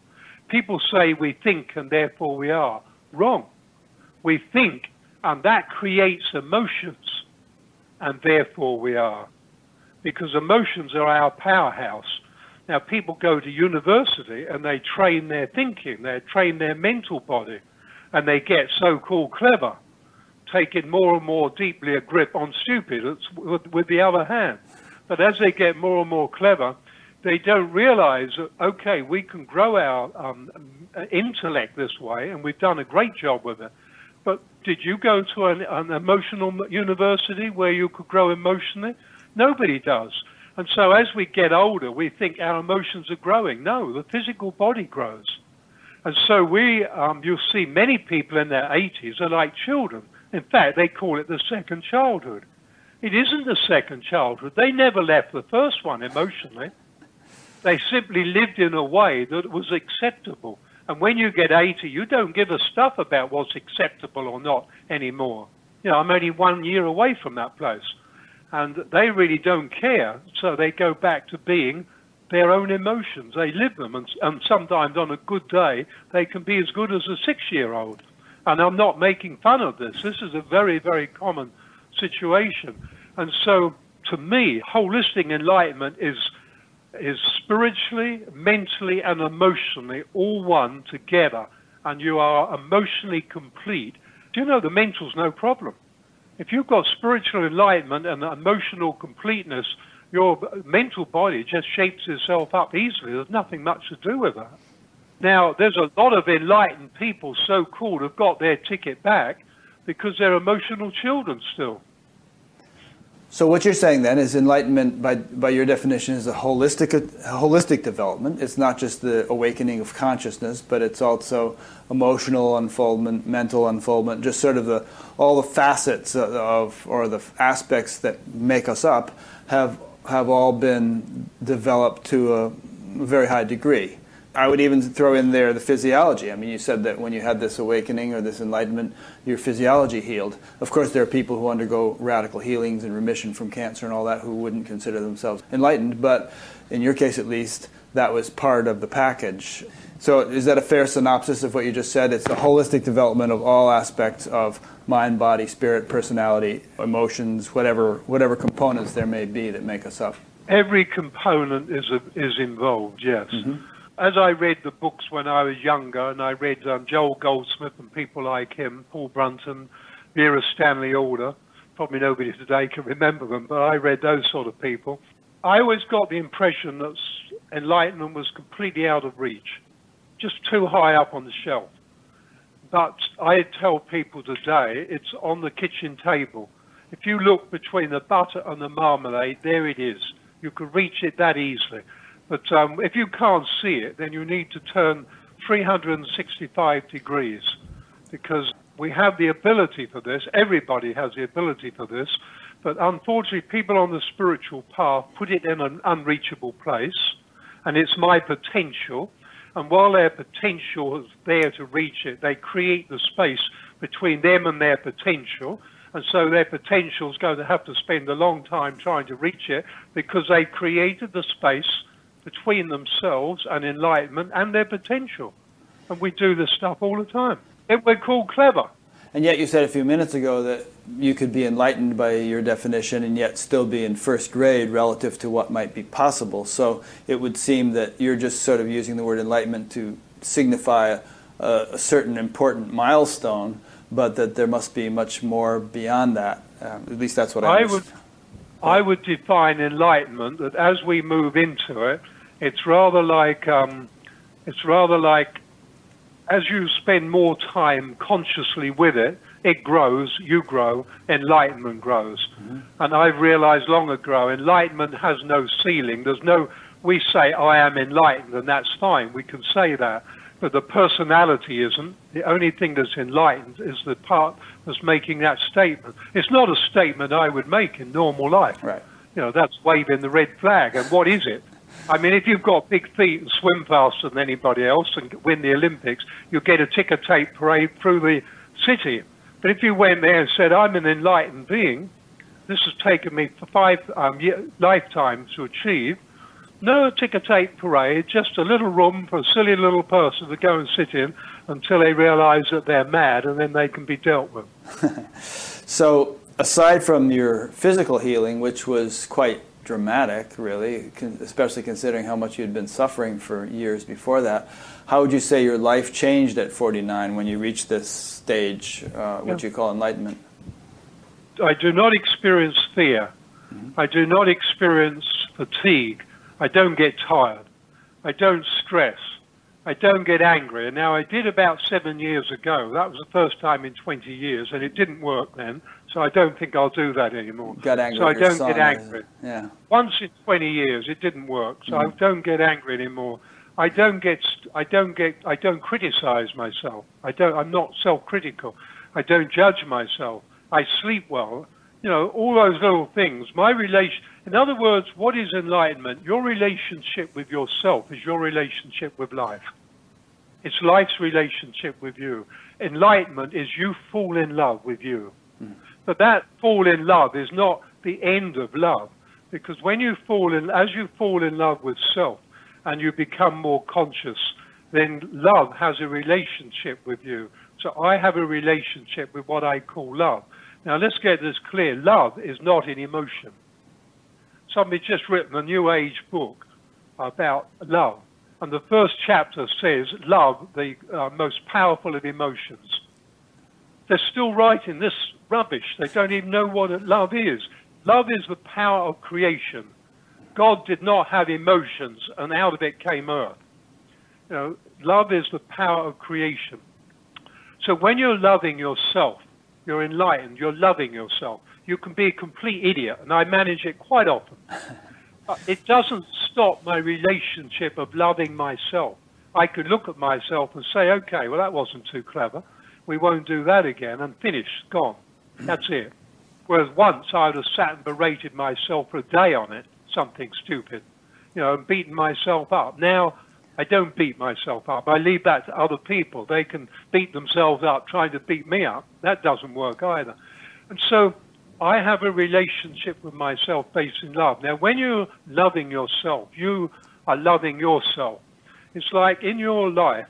People say we think and therefore we are. Wrong. We think and that creates emotions and therefore we are. Because emotions are our powerhouse. Now, people go to university and they train their thinking, they train their mental body, and they get so called clever, taking more and more deeply a grip on stupid with, with the other hand. But as they get more and more clever, they don't realize that, okay, we can grow our um, intellect this way, and we've done a great job with it. But did you go to an, an emotional university where you could grow emotionally? Nobody does. And so as we get older, we think our emotions are growing. No, the physical body grows. And so we, um, you'll see many people in their 80s are like children. In fact, they call it the second childhood. It isn't the second childhood. They never left the first one emotionally. They simply lived in a way that was acceptable. And when you get 80, you don't give a stuff about what's acceptable or not anymore. You know, I'm only one year away from that place. And they really don't care. So they go back to being their own emotions. They live them. And, and sometimes on a good day, they can be as good as a six year old. And I'm not making fun of this. This is a very, very common situation. And so to me, holistic enlightenment is is spiritually, mentally, and emotionally all one together and you are emotionally complete, do you know the mental's no problem? If you've got spiritual enlightenment and emotional completeness, your mental body just shapes itself up easily. There's nothing much to do with that. Now, there's a lot of enlightened people, so called, have got their ticket back because they're emotional children still. So what you're saying then is enlightenment, by, by your definition, is a holistic, a holistic development. It's not just the awakening of consciousness, but it's also emotional unfoldment, mental unfoldment, just sort of the all the facets of or the aspects that make us up have have all been developed to a very high degree. I would even throw in there the physiology. I mean, you said that when you had this awakening or this enlightenment, your physiology healed. Of course, there are people who undergo radical healings and remission from cancer and all that who wouldn't consider themselves enlightened, but in your case at least, that was part of the package. So, is that a fair synopsis of what you just said? It's the holistic development of all aspects of mind, body, spirit, personality, emotions, whatever, whatever components there may be that make us up. Every component is, a, is involved, yes. Mm-hmm as I read the books when I was younger, and I read um, Joel Goldsmith and people like him, Paul Brunton, Vera Stanley Alder, probably nobody today can remember them, but I read those sort of people. I always got the impression that enlightenment was completely out of reach, just too high up on the shelf. But I tell people today it's on the kitchen table. If you look between the butter and the marmalade, there it is. You can reach it that easily. But um, if you can't see it, then you need to turn 365 degrees because we have the ability for this. Everybody has the ability for this. But unfortunately, people on the spiritual path put it in an unreachable place, and it's my potential. And while their potential is there to reach it, they create the space between them and their potential. And so their potential is going to have to spend a long time trying to reach it because they created the space between themselves and enlightenment and their potential. And we do this stuff all the time. And we're called clever. And yet, you said a few minutes ago that you could be enlightened by your definition and yet still be in first grade relative to what might be possible. So it would seem that you're just sort of using the word enlightenment to signify a, a certain important milestone, but that there must be much more beyond that. Um, at least that's what I, I would. I would define enlightenment that as we move into it, it's rather like um, it's rather like as you spend more time consciously with it, it grows, you grow, enlightenment grows. Mm-hmm. And I've realized long ago, enlightenment has no ceiling. There's no, we say, I am enlightened, and that's fine. We can say that. But the personality isn't. The only thing that's enlightened is the part that's making that statement. It's not a statement I would make in normal life. Right. You know, that's waving the red flag. And what is it? I mean, if you've got big feet and swim faster than anybody else and win the Olympics, you'll get a ticker tape parade through the city. But if you went there and said, I'm an enlightened being, this has taken me for five um, lifetimes to achieve, no ticker tape parade, just a little room for a silly little person to go and sit in until they realize that they're mad and then they can be dealt with. [laughs] so, aside from your physical healing, which was quite dramatic, really, especially considering how much you'd been suffering for years before that. How would you say your life changed at 49 when you reached this stage, uh, what yeah. you call enlightenment? I do not experience fear. Mm-hmm. I do not experience fatigue. I don't get tired. I don't stress. I don't get angry. And now I did about seven years ago. That was the first time in 20 years, and it didn't work then. So I don't think I'll do that anymore. Got angry. So I don't get angry. Yeah. Once in 20 years, it didn't work. So mm. I don't get angry anymore. I don't get. I don't get. I don't criticize myself. I don't. I'm not self-critical. I don't judge myself. I sleep well. You know, all those little things. My relation. In other words, what is enlightenment? Your relationship with yourself is your relationship with life. It's life's relationship with you. Enlightenment is you fall in love with you. Mm. But that fall in love is not the end of love, because when you fall in, as you fall in love with self and you become more conscious, then love has a relationship with you. So I have a relationship with what I call love. Now let's get this clear. Love is not an emotion. Somebody just written a new age book about love. And the first chapter says, love, the uh, most powerful of emotions. They're still writing this rubbish. They don't even know what love is. Love is the power of creation. God did not have emotions, and out of it came earth. You know, love is the power of creation. So when you're loving yourself, you're enlightened, you're loving yourself. You can be a complete idiot, and I manage it quite often. [laughs] But it doesn't stop my relationship of loving myself. I could look at myself and say, okay, well, that wasn't too clever. We won't do that again, and finish, gone. Mm. That's it. Whereas once I would have sat and berated myself for a day on it, something stupid, you know, and beaten myself up. Now I don't beat myself up. I leave that to other people. They can beat themselves up trying to beat me up. That doesn't work either. And so I have a relationship with myself based in love. Now, when you're loving yourself, you are loving yourself. It's like in your life,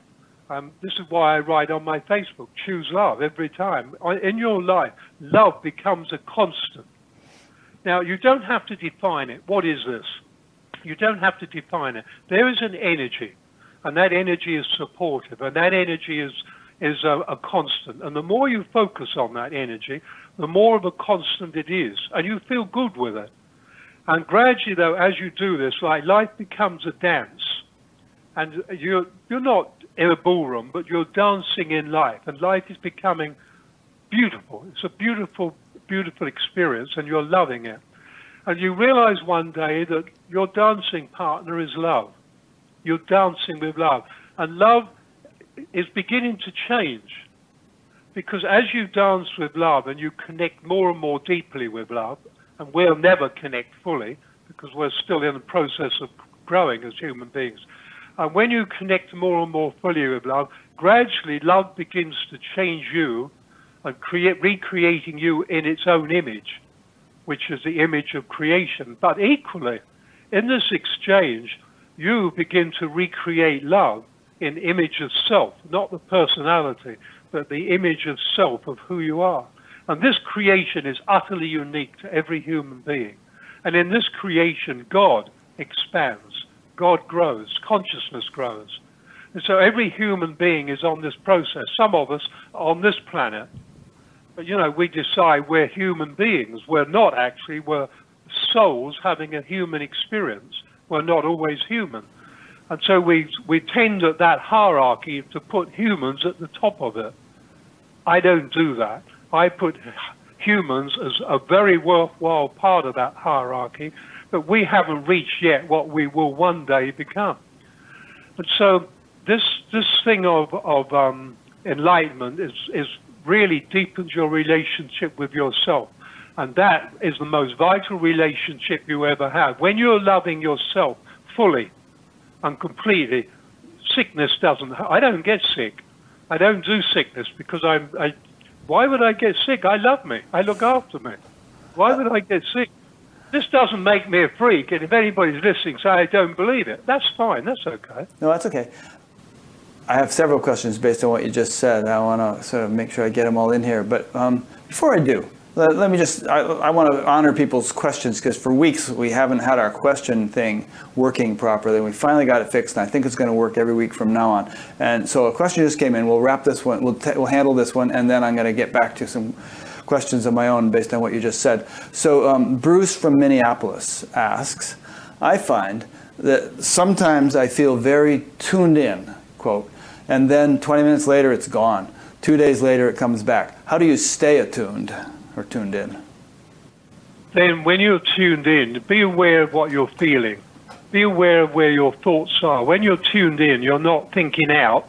um, this is why I write on my Facebook, choose love every time. In your life, love becomes a constant. Now, you don't have to define it. What is this? You don't have to define it. There is an energy, and that energy is supportive, and that energy is, is a, a constant. And the more you focus on that energy, the more of a constant it is, and you feel good with it. And gradually, though, as you do this, like life becomes a dance, and you're you're not in a ballroom, but you're dancing in life, and life is becoming beautiful. It's a beautiful, beautiful experience, and you're loving it. And you realize one day that your dancing partner is love. You're dancing with love, and love is beginning to change. Because as you dance with love and you connect more and more deeply with love, and we'll never connect fully because we're still in the process of growing as human beings, and when you connect more and more fully with love, gradually love begins to change you and create, recreating you in its own image, which is the image of creation. But equally, in this exchange, you begin to recreate love in image of self, not the personality, but the image of self, of who you are. And this creation is utterly unique to every human being. And in this creation, God expands, God grows, consciousness grows. And so every human being is on this process. Some of us on this planet. You know, we decide we're human beings. We're not actually. We're souls having a human experience. We're not always human. And so we, we tend at that hierarchy to put humans at the top of it. I don't do that. I put humans as a very worthwhile part of that hierarchy, but we haven't reached yet what we will one day become. And so this this thing of of um, enlightenment is is really deepens your relationship with yourself, and that is the most vital relationship you ever have. When you're loving yourself fully and completely, sickness doesn't. I don't get sick. I don't do sickness because I'm. I, why would I get sick? I love me. I look after me. Why would I get sick? This doesn't make me a freak, and if anybody's listening, say I don't believe it. That's fine. That's okay. No, that's okay. I have several questions based on what you just said. I want to sort of make sure I get them all in here. But um, before I do, let, let me just, I, I want to honor people's questions because for weeks we haven't had our question thing working properly. We finally got it fixed, and I think it's going to work every week from now on. And so a question just came in. We'll wrap this one, we'll, we'll handle this one, and then I'm going to get back to some questions of my own based on what you just said. So um, Bruce from Minneapolis asks, I find that sometimes I feel very tuned in, quote, and then 20 minutes later it's gone. Two days later it comes back. How do you stay attuned? or tuned in? Then, when you're tuned in, be aware of what you're feeling. Be aware of where your thoughts are. When you're tuned in, you're not thinking out.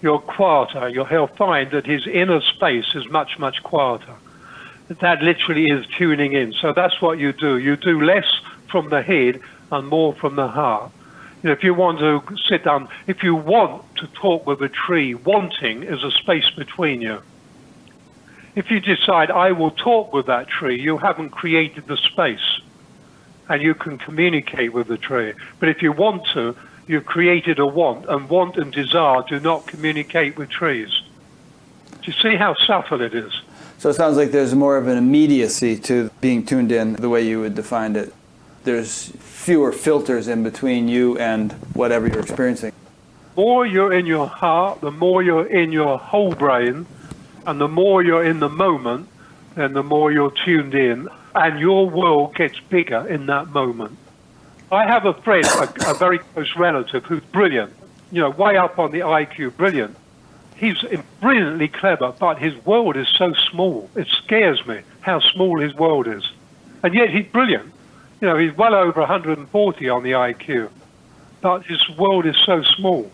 You're quieter. You'll find that his inner space is much, much quieter. That literally is tuning in. So that's what you do. You do less from the head and more from the heart. You know, if you want to sit down, if you want to talk with a tree, wanting is a space between you. If you decide, I will talk with that tree, you haven't created the space and you can communicate with the tree. But if you want to, you've created a want, and want and desire do not communicate with trees. Do you see how subtle it is? So it sounds like there's more of an immediacy to being tuned in the way you would define it. there's fewer filters in between you and whatever you're experiencing. The more you're in your heart, the more you're in your whole brain, and the more you're in the moment, then the more you're tuned in, and your world gets bigger in that moment. I have a friend, a, a very close relative, who's brilliant, you know, way up on the IQ, brilliant. He's brilliantly clever, but his world is so small. It scares me how small his world is. And yet he's brilliant. You know, he's well over 140 on the IQ, but his world is so small.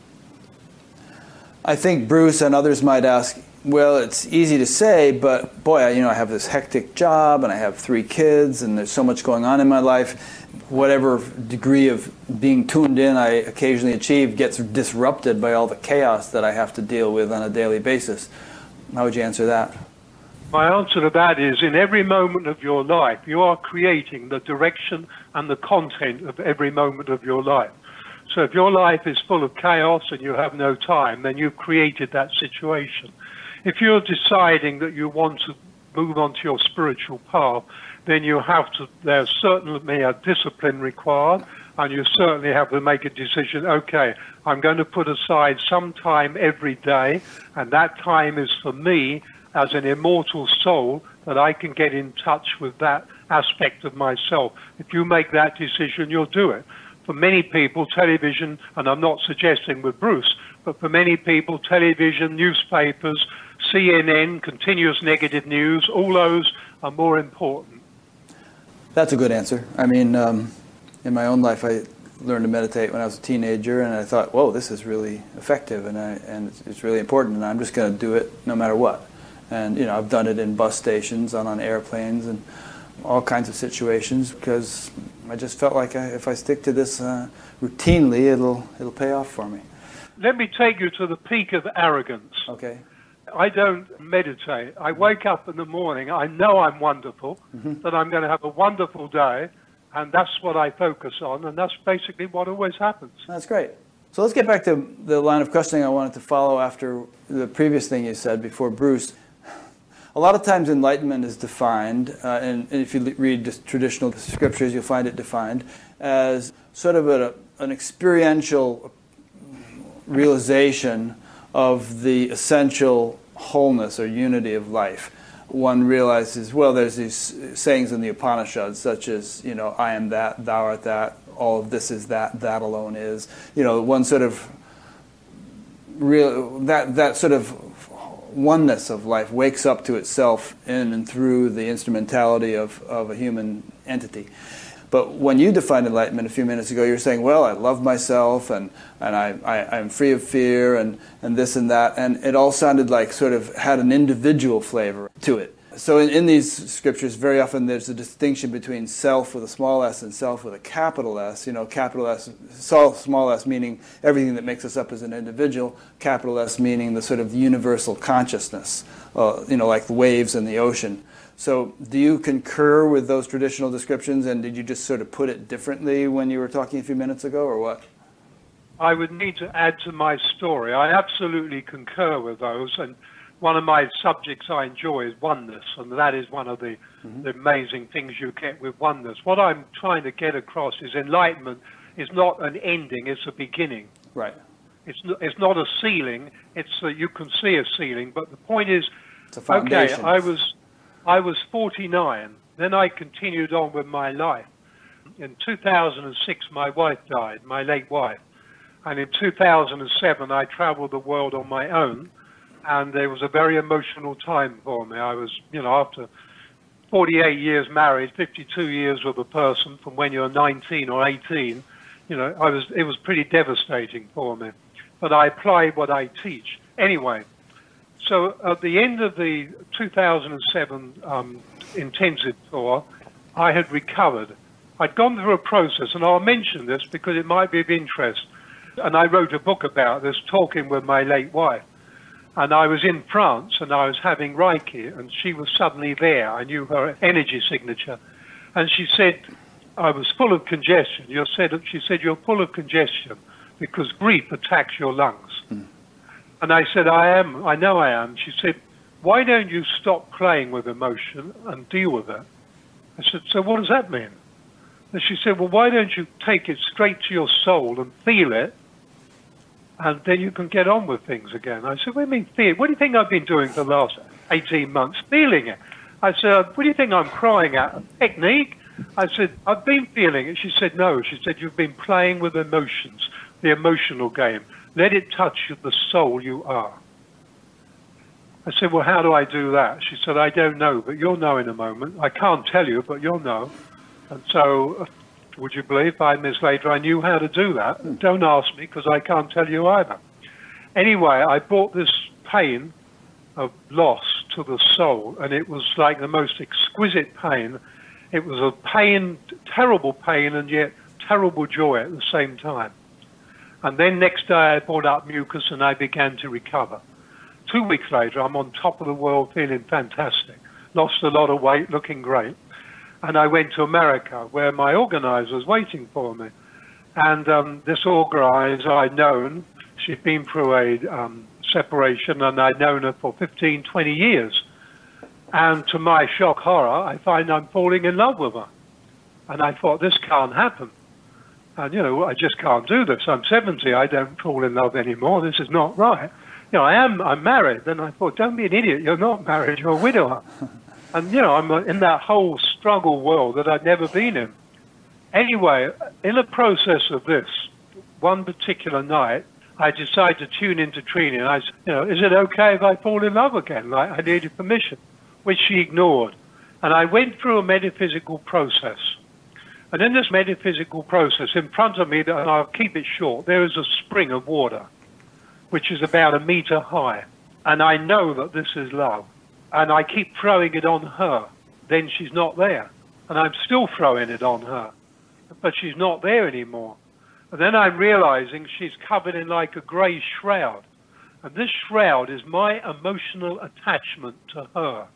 I think Bruce and others might ask, well, it's easy to say, but boy, you know, I have this hectic job and I have three kids and there's so much going on in my life. Whatever degree of being tuned in I occasionally achieve gets disrupted by all the chaos that I have to deal with on a daily basis. How would you answer that? My answer to that is in every moment of your life, you are creating the direction and the content of every moment of your life. So if your life is full of chaos and you have no time, then you've created that situation. If you're deciding that you want to move on to your spiritual path, then you have to, there's certainly a discipline required, and you certainly have to make a decision, okay, I'm going to put aside some time every day, and that time is for me as an immortal soul that I can get in touch with that aspect of myself. If you make that decision, you'll do it. For many people, television, and I'm not suggesting with Bruce, but for many people, television, newspapers, CNN, continuous negative news, all those are more important. That's a good answer. I mean, um, in my own life, I learned to meditate when I was a teenager, and I thought, "Whoa, this is really effective, and I, and it's, it's really important, and I'm just going to do it no matter what." And you know, I've done it in bus stations, on on airplanes, and all kinds of situations because I just felt like I, if I stick to this uh, routinely, it'll it'll pay off for me. Let me take you to the peak of arrogance. Okay. I don't meditate. I wake up in the morning. I know I'm wonderful, mm-hmm. that I'm going to have a wonderful day, and that's what I focus on, and that's basically what always happens. That's great. So let's get back to the line of questioning I wanted to follow after the previous thing you said before Bruce. A lot of times enlightenment is defined, uh, and, and, if you read traditional scriptures, you'll find it defined as sort of a, an experiential realization of the essential wholeness or unity of life. One realizes, well, there's these sayings in the Upanishads, such as, you know, I am that, thou art that, all of this is that, that alone is. You know, one sort of real that that sort of oneness of life wakes up to itself in and through the instrumentality of, of a human entity. But when you defined enlightenment a few minutes ago, you're saying, well, I love myself and, and I, I, I'm free of fear and, and this and that. And it all sounded like sort of had an individual flavor to it. So in, in these scriptures, very often there's a distinction between self with a small s and self with a capital S. You know, capital S, small s meaning everything that makes us up as an individual, capital S meaning the sort of universal consciousness, uh, you know, like the waves in the ocean. So, do you concur with those traditional descriptions, and did you just sort of put it differently when you were talking a few minutes ago, or what? I would need to add to my story. I absolutely concur with those, and one of my subjects I enjoy is oneness, and that is one of the, mm-hmm. the amazing things you get with oneness. What I'm trying to get across is enlightenment is not an ending; it's a beginning. Right. It's not, it's not a ceiling. It's a, you can see a ceiling, but the point is, okay, I was I was 49. Then I continued on with my life. In 2006, my wife died, my late wife. And in 2007, I traveled the world on my own. And it was a very emotional time for me. I was, you know, after 48 years married, 52 years with a person from when you're 19 or 18, you know, I was, it was pretty devastating for me. But I applied what I teach. Anyway, so at the end of the 2007 um, intensive tour, I had recovered. I'd gone through a process, and I'll mention this because it might be of interest. And I wrote a book about this, talking with my late wife. And I was in France, and I was having Reiki, and she was suddenly there. I knew her energy signature. And she said, I was full of congestion. You said, she said, you're full of congestion because grief attacks your lungs. Mm. And I said, I am. I know I am. She said, why don't you stop playing with emotion and deal with it? I said, so what does that mean? And she said, well, why don't you take it straight to your soul and feel it, and then you can get on with things again. I said, what do you mean feel? What do you think I've been doing for the last 18 months? Feeling it. I said, what do you think I'm crying at? Technique? I said, I've been feeling it. She said, no. She said, you've been playing with emotions, the emotional game. Let it touch the soul you are. I said, well, how do I do that? She said, I don't know, but you'll know in a moment. I can't tell you, but you'll know. And so, uh, would you believe, five minutes later, I knew how to do that. Hmm. Don't ask me, because I can't tell you either. Anyway, I brought this pain of loss to the soul, and it was like the most exquisite pain. It was a pain, terrible pain, and yet terrible joy at the same time. And then next day I brought up mucus and I began to recover. Two weeks later, I'm on top of the world feeling fantastic. Lost a lot of weight, looking great. And I went to America where my organizer was waiting for me. And um, this organizer I'd known, she'd been through a um, separation and I'd known her for 15, 20 years. And to my shock horror, I find I'm falling in love with her. And I thought, this can't happen. And, you know, I just can't do this. I'm 70. I don't fall in love anymore. This is not right. You know, I am, I'm married. And I thought, don't be an idiot. You're not married. You're a widower. And, you know, I'm in that whole struggle world that I'd never been in. Anyway, in the process of this, one particular night, I decided to tune into Treenie, and I said, you know, is it okay if I fall in love again? Like, I needed permission, which she ignored. And I went through a metaphysical process. And in this metaphysical process, in front of me, and I'll keep it short, there is a spring of water, which is about a meter high. And I know that this is love. And I keep throwing it on her. Then she's not there. And I'm still throwing it on her. But she's not there anymore. And then I'm realizing she's covered in like a grey shroud. And this shroud is my emotional attachment to her.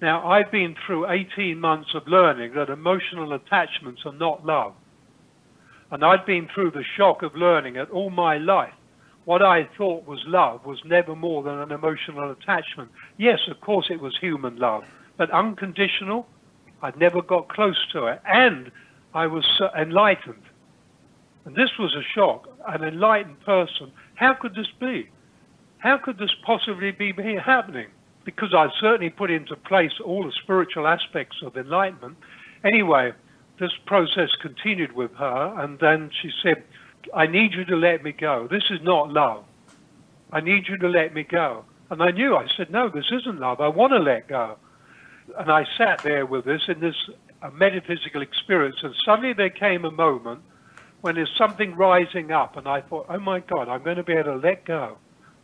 Now, I've been through 18 months of learning that emotional attachments are not love. And I've been through the shock of learning that all my life, what I thought was love was never more than an emotional attachment. Yes, of course it was human love, but unconditional, I'd never got close to it. And I was enlightened. And this was a shock. An enlightened person, how could this be? How could this possibly be happening? because I'd certainly put into place all the spiritual aspects of enlightenment. Anyway, this process continued with her, and then she said, I need you to let me go. This is not love. I need you to let me go. And I knew, I said, no, this isn't love. I want to let go. And I sat there with this in this metaphysical experience, and suddenly there came a moment when there's something rising up, and I thought, oh my God, I'm going to be able to let go,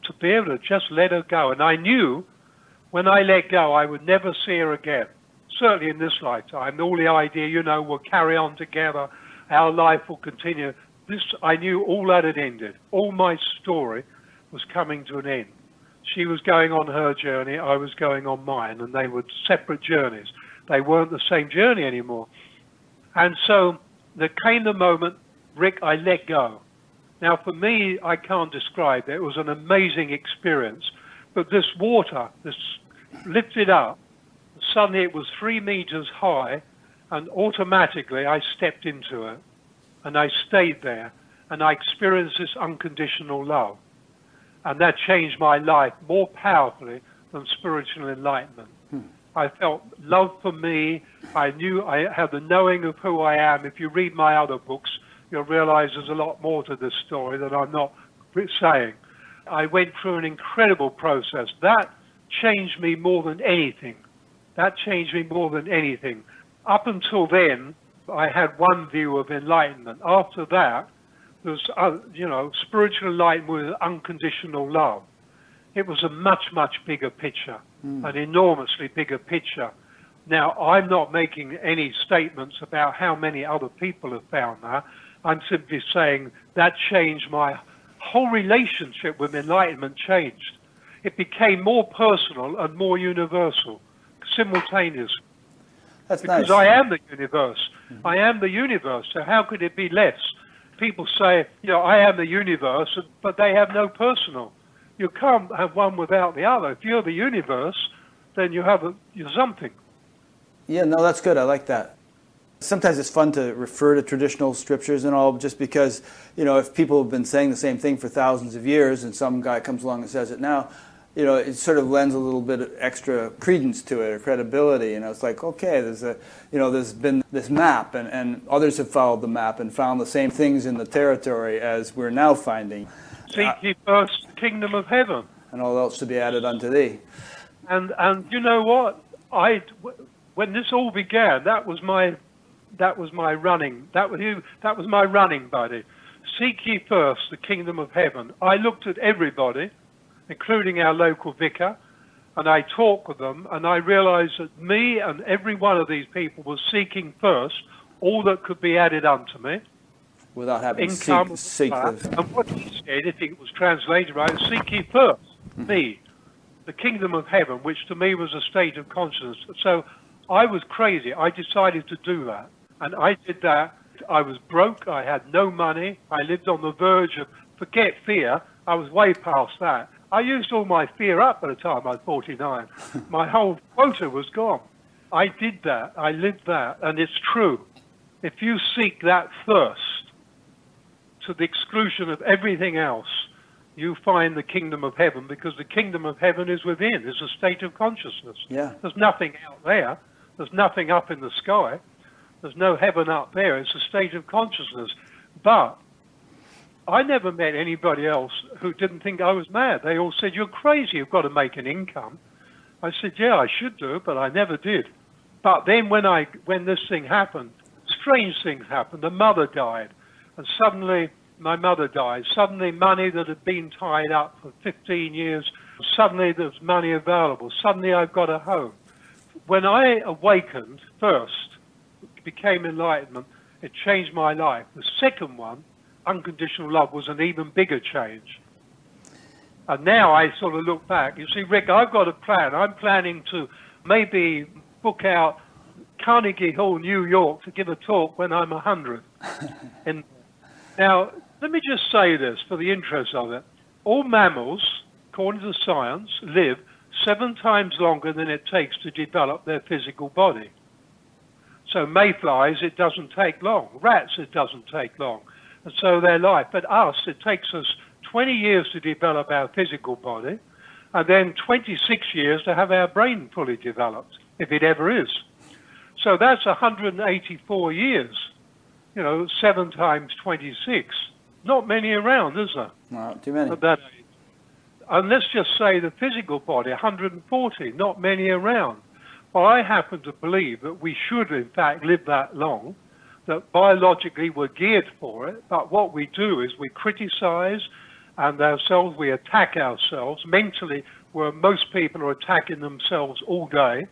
to be able to just let her go. And I knew when I let go, I would never see her again. Certainly in this lifetime. All the idea, you know, we'll carry on together, our life will continue. This, I knew all that had ended. All my story was coming to an end. She was going on her journey, I was going on mine, and they were separate journeys. They weren't the same journey anymore. And so there came the moment, Rick, I let go. Now, for me, I can't describe it. It was an amazing experience. But this water, this lifted up. Suddenly it was three meters high, and automatically I stepped into it. And I stayed there, and I experienced this unconditional love. And that changed my life more powerfully than spiritual enlightenment. Hmm. I felt love for me. I knew I had the knowing of who I am. If you read my other books, you'll realize there's a lot more to this story that I'm not saying. I went through an incredible process. That changed me more than anything. That changed me more than anything. Up until then, I had one view of enlightenment. After that, there's, uh, you know, spiritual enlightenment with unconditional love. It was a much, much bigger picture, mm. an enormously bigger picture. Now, I'm not making any statements about how many other people have found that. I'm simply saying that changed my whole relationship with enlightenment changed it became more personal and more universal simultaneously. That's because nice. I am the universe. Mm-hmm. I am the universe. So how could it be less? People say, you know, I am the universe, but they have no personal. You can't have one without the other. If you're the universe, then you have a, you're something. Yeah, no, that's good. I like that. Sometimes it's fun to refer to traditional scriptures and all, just because, you know, if people have been saying the same thing for thousands of years and some guy comes along and says it now, you know, it sort of lends a little bit of extra credence to it or credibility. You know, it's like, okay, there's a, you know, there's been this map, and, and others have followed the map and found the same things in the territory as we're now finding. Seek uh, ye first the kingdom of heaven. And all else to be added unto thee. And and you know what? I when this all began, that was my that was my running that was you that was my running buddy. Seek ye first the kingdom of heaven. I looked at everybody including our local vicar, and I talked with them, and I realized that me and every one of these people was seeking first all that could be added unto me. Without having income, seek, seek. And what he said, if it was translated right, seek ye 1st mm-hmm. me, the kingdom of heaven, which to me was a state of consciousness. So I was crazy. I decided to do that. And I did that. I was broke. I had no money. I lived on the verge of, forget fear, I was way past that. I used all my fear up by the time I was 49. [laughs] my whole quota was gone. I did that. I lived that. And it's true. If you seek that first, to the exclusion of everything else, you find the kingdom of heaven because the kingdom of heaven is within. It's a state of consciousness. Yeah. There's nothing out there. There's nothing up in the sky. There's no heaven up there. It's a state of consciousness. But I never met anybody else who didn't think I was mad. They all said, You're crazy, you've got to make an income. I said, Yeah, I should do, but I never did. But then when I when this thing happened, strange things happened. The mother died, and suddenly my mother died. Suddenly money that had been tied up for 15 years, suddenly there's money available. Suddenly I've got a home. When I awakened first, became enlightenment, it changed my life. The second one unconditional love was an even bigger change. And now I sort of look back. You see, Rick, I've got a plan. I'm planning to maybe book out Carnegie Hall, New York, to give a talk when I'm 100. [laughs] and now, let me just say this for the interest of it. All mammals, according to science, live seven times longer than it takes to develop their physical body. So mayflies, it doesn't take long. Rats, it doesn't take long and so their life. But us, it takes us 20 years to develop our physical body, and then 26 years to have our brain fully developed, if it ever is. So that's 184 years. You know, seven times 26. Not many around, is there? Not too many. At that age. And let's just say the physical body, 140, not many around. Well, I happen to believe that we should, in fact, live that long that biologically we're geared for it, but what we do is we criticize and ourselves, we attack ourselves mentally, where most people are attacking themselves all day,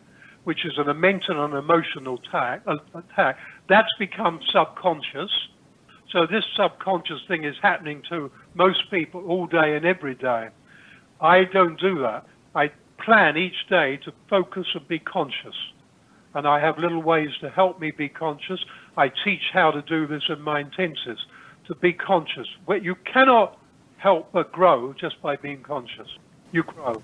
which is an mental and emotional attack, attack. That's become subconscious. So this subconscious thing is happening to most people all day and every day. I don't do that. I plan each day to focus and be conscious. And I have little ways to help me be conscious. I teach how to do this in my intensives, to be conscious. What you cannot help but grow just by being conscious. You grow.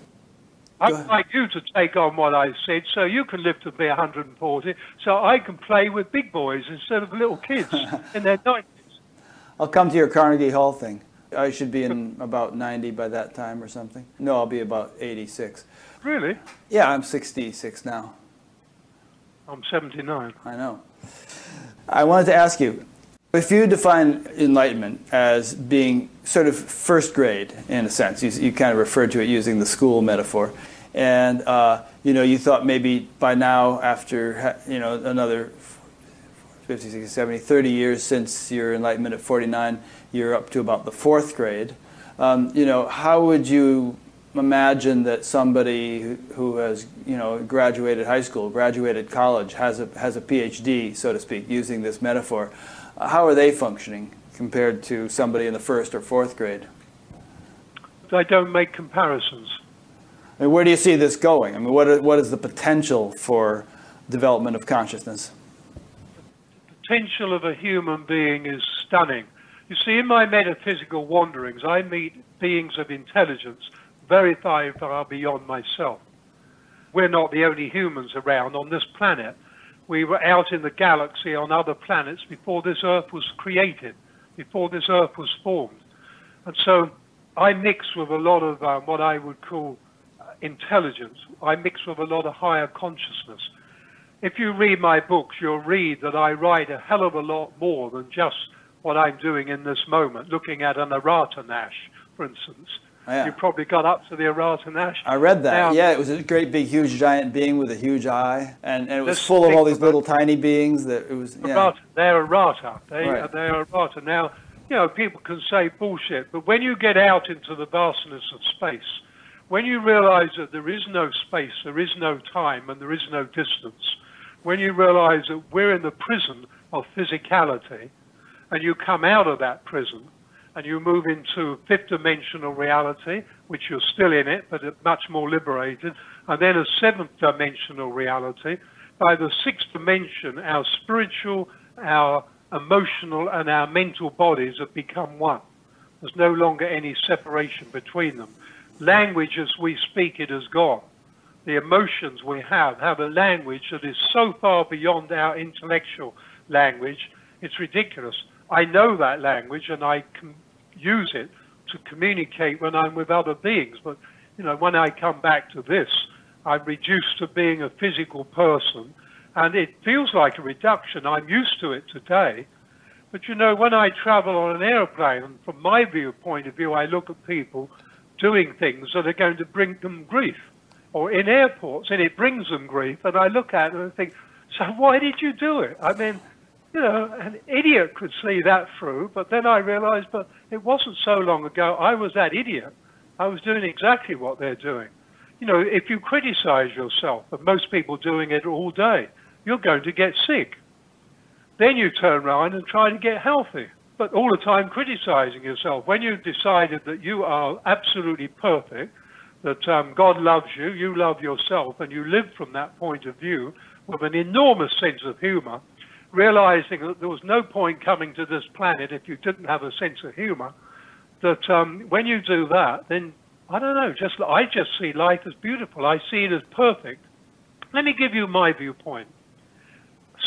I'd like you to take on what I said so you can live to be 140, so I can play with big boys instead of little kids [laughs] in their 90s. I'll come to your Carnegie Hall thing. I should be in about 90 by that time or something. No, I'll be about 86. Really? Yeah, I'm 66 now. I'm 79. I know. I wanted to ask you if you define enlightenment as being sort of first grade in a sense, you, you kind of referred to it using the school metaphor, and uh, you know you thought maybe by now, after you know another 50, 60, 70, 30 years since your enlightenment at 49, you're up to about the fourth grade. Um, you know, how would you imagine that somebody who has you know graduated high school, graduated college, has a has a PhD, so to speak, using this metaphor. Uh, how are they functioning compared to somebody in the first or fourth grade? I don't make comparisons. I mean, where do you see this going? I mean, what is, what is the potential for development of consciousness? The potential of a human being is stunning. You see, in my metaphysical wanderings, I meet beings of intelligence very far beyond myself. We're not the only humans around on this planet. We were out in the galaxy on other planets before this Earth was created, before this Earth was formed. And so I mix with a lot of um, what I would call uh, intelligence. I mix with a lot of higher consciousness. If you read my books, you'll read that I write a hell of a lot more than just what I'm doing in this moment, looking at an Arata Nash, for instance. Oh, yeah. You probably got up to the Arata Nash. I read that. Now, yeah, it was a great big huge giant being with a huge eye, and, and it was full of all these little tiny beings. That it was. Yeah. They're errata. They right. they are errata. Now, you know, people can say bullshit, but when you get out into the vastness of space, when you realize that there is no space, there is no time, and there is no distance, when you realize that we're in the prison of physicality, and you come out of that prison and you move into fifth dimensional reality, which you're still in it, but much more liberated, and then a seventh dimensional reality. By the sixth dimension, our spiritual, our emotional, and our mental bodies have become one. There's no longer any separation between them. Language as we speak it has gone. The emotions we have have a language that is so far beyond our intellectual language, it's ridiculous. I know that language and I can use it to communicate when I'm with other beings. But, you know, when I come back to this, I'm reduced to being a physical person and it feels like a reduction. I'm used to it today. But, you know, when I travel on an airplane, from my viewpoint of view, I look at people doing things that are going to bring them grief. Or in airports, and it brings them grief, and I look at it and I think, so why did you do it? I mean, you know, an idiot could see that through, but then I realized, but it wasn't so long ago I was that idiot. I was doing exactly what they're doing. You know, if you criticize yourself, and most people doing it all day, you're going to get sick. Then you turn around and try to get healthy, but all the time criticizing yourself. When you've decided that you are absolutely perfect, that um, God loves you, you love yourself, and you live from that point of view with an enormous sense of humor, realizing that there was no point coming to this planet if you didn't have a sense of humor, that um, when you do that, then I don't know, just I just see life as beautiful. I see it as perfect. Let me give you my viewpoint.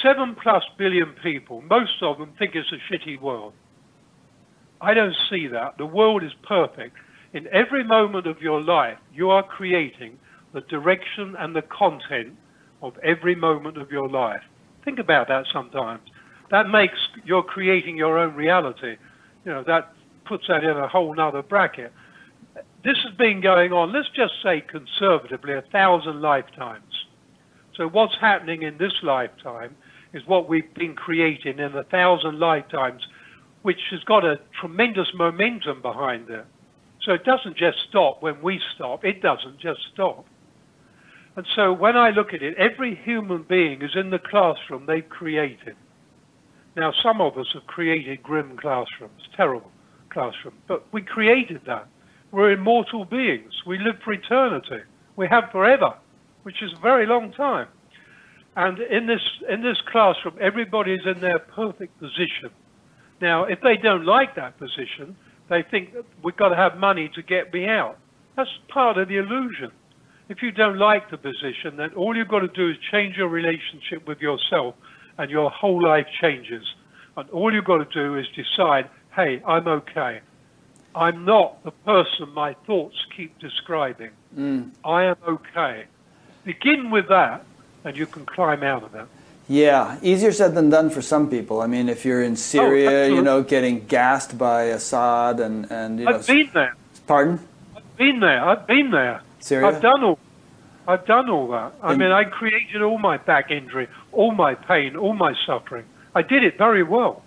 Seven plus billion people, most of them think it's a shitty world. I don't see that. The world is perfect. In every moment of your life, you are creating the direction and the content of every moment of your life. Think about that sometimes. That makes you're creating your own reality. You know, that puts that in a whole nother bracket. This has been going on, let's just say conservatively, a thousand lifetimes. So what's happening in this lifetime is what we've been creating in a thousand lifetimes, which has got a tremendous momentum behind it. So it doesn't just stop when we stop. It doesn't just stop. And so when I look at it, every human being is in the classroom they've created. Now, some of us have created grim classrooms, terrible classrooms, but we created that. We're immortal beings. We live for eternity. We have forever, which is a very long time. And in this, in this classroom, everybody is in their perfect position. Now, if they don't like that position, they think we've got to have money to get me out. That's part of the illusion. If you don't like the position, then all you've got to do is change your relationship with yourself and your whole life changes. And all you've got to do is decide, hey, I'm okay. I'm not the person my thoughts keep describing. Mm. I am okay. Begin with that, and you can climb out of that. Yeah, easier said than done for some people. I mean, if you're in Syria, oh, you know, getting gassed by Assad and, and you know. I've been there. Pardon? I've been there. I've been there. Syria? I've done all. I've done all that. I mean, I created all my back injury, all my pain, all my suffering. I did it very well.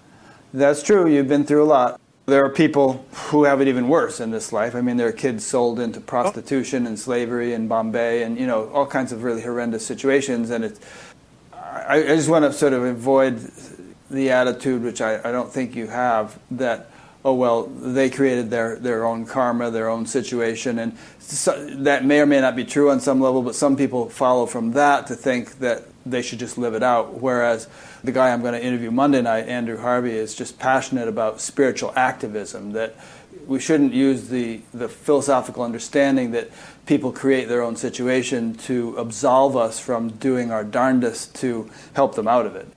That's true. You've been through a lot. There are people who have it even worse in this life. I mean, there are kids sold into prostitution and slavery in Bombay, and you know all kinds of really horrendous situations. And it's, I, I just want to sort of avoid the attitude, which I, I don't think you have, that oh well, they created their, their own karma, their own situation, and so, that may or may not be true on some level. But some people follow from that to think that they should just live it out. Whereas the guy I'm going to interview Monday night, Andrew Harvey, is just passionate about spiritual activism. That we shouldn't use the, the philosophical understanding that people create their own situation to absolve us from doing our darndest to help them out of it.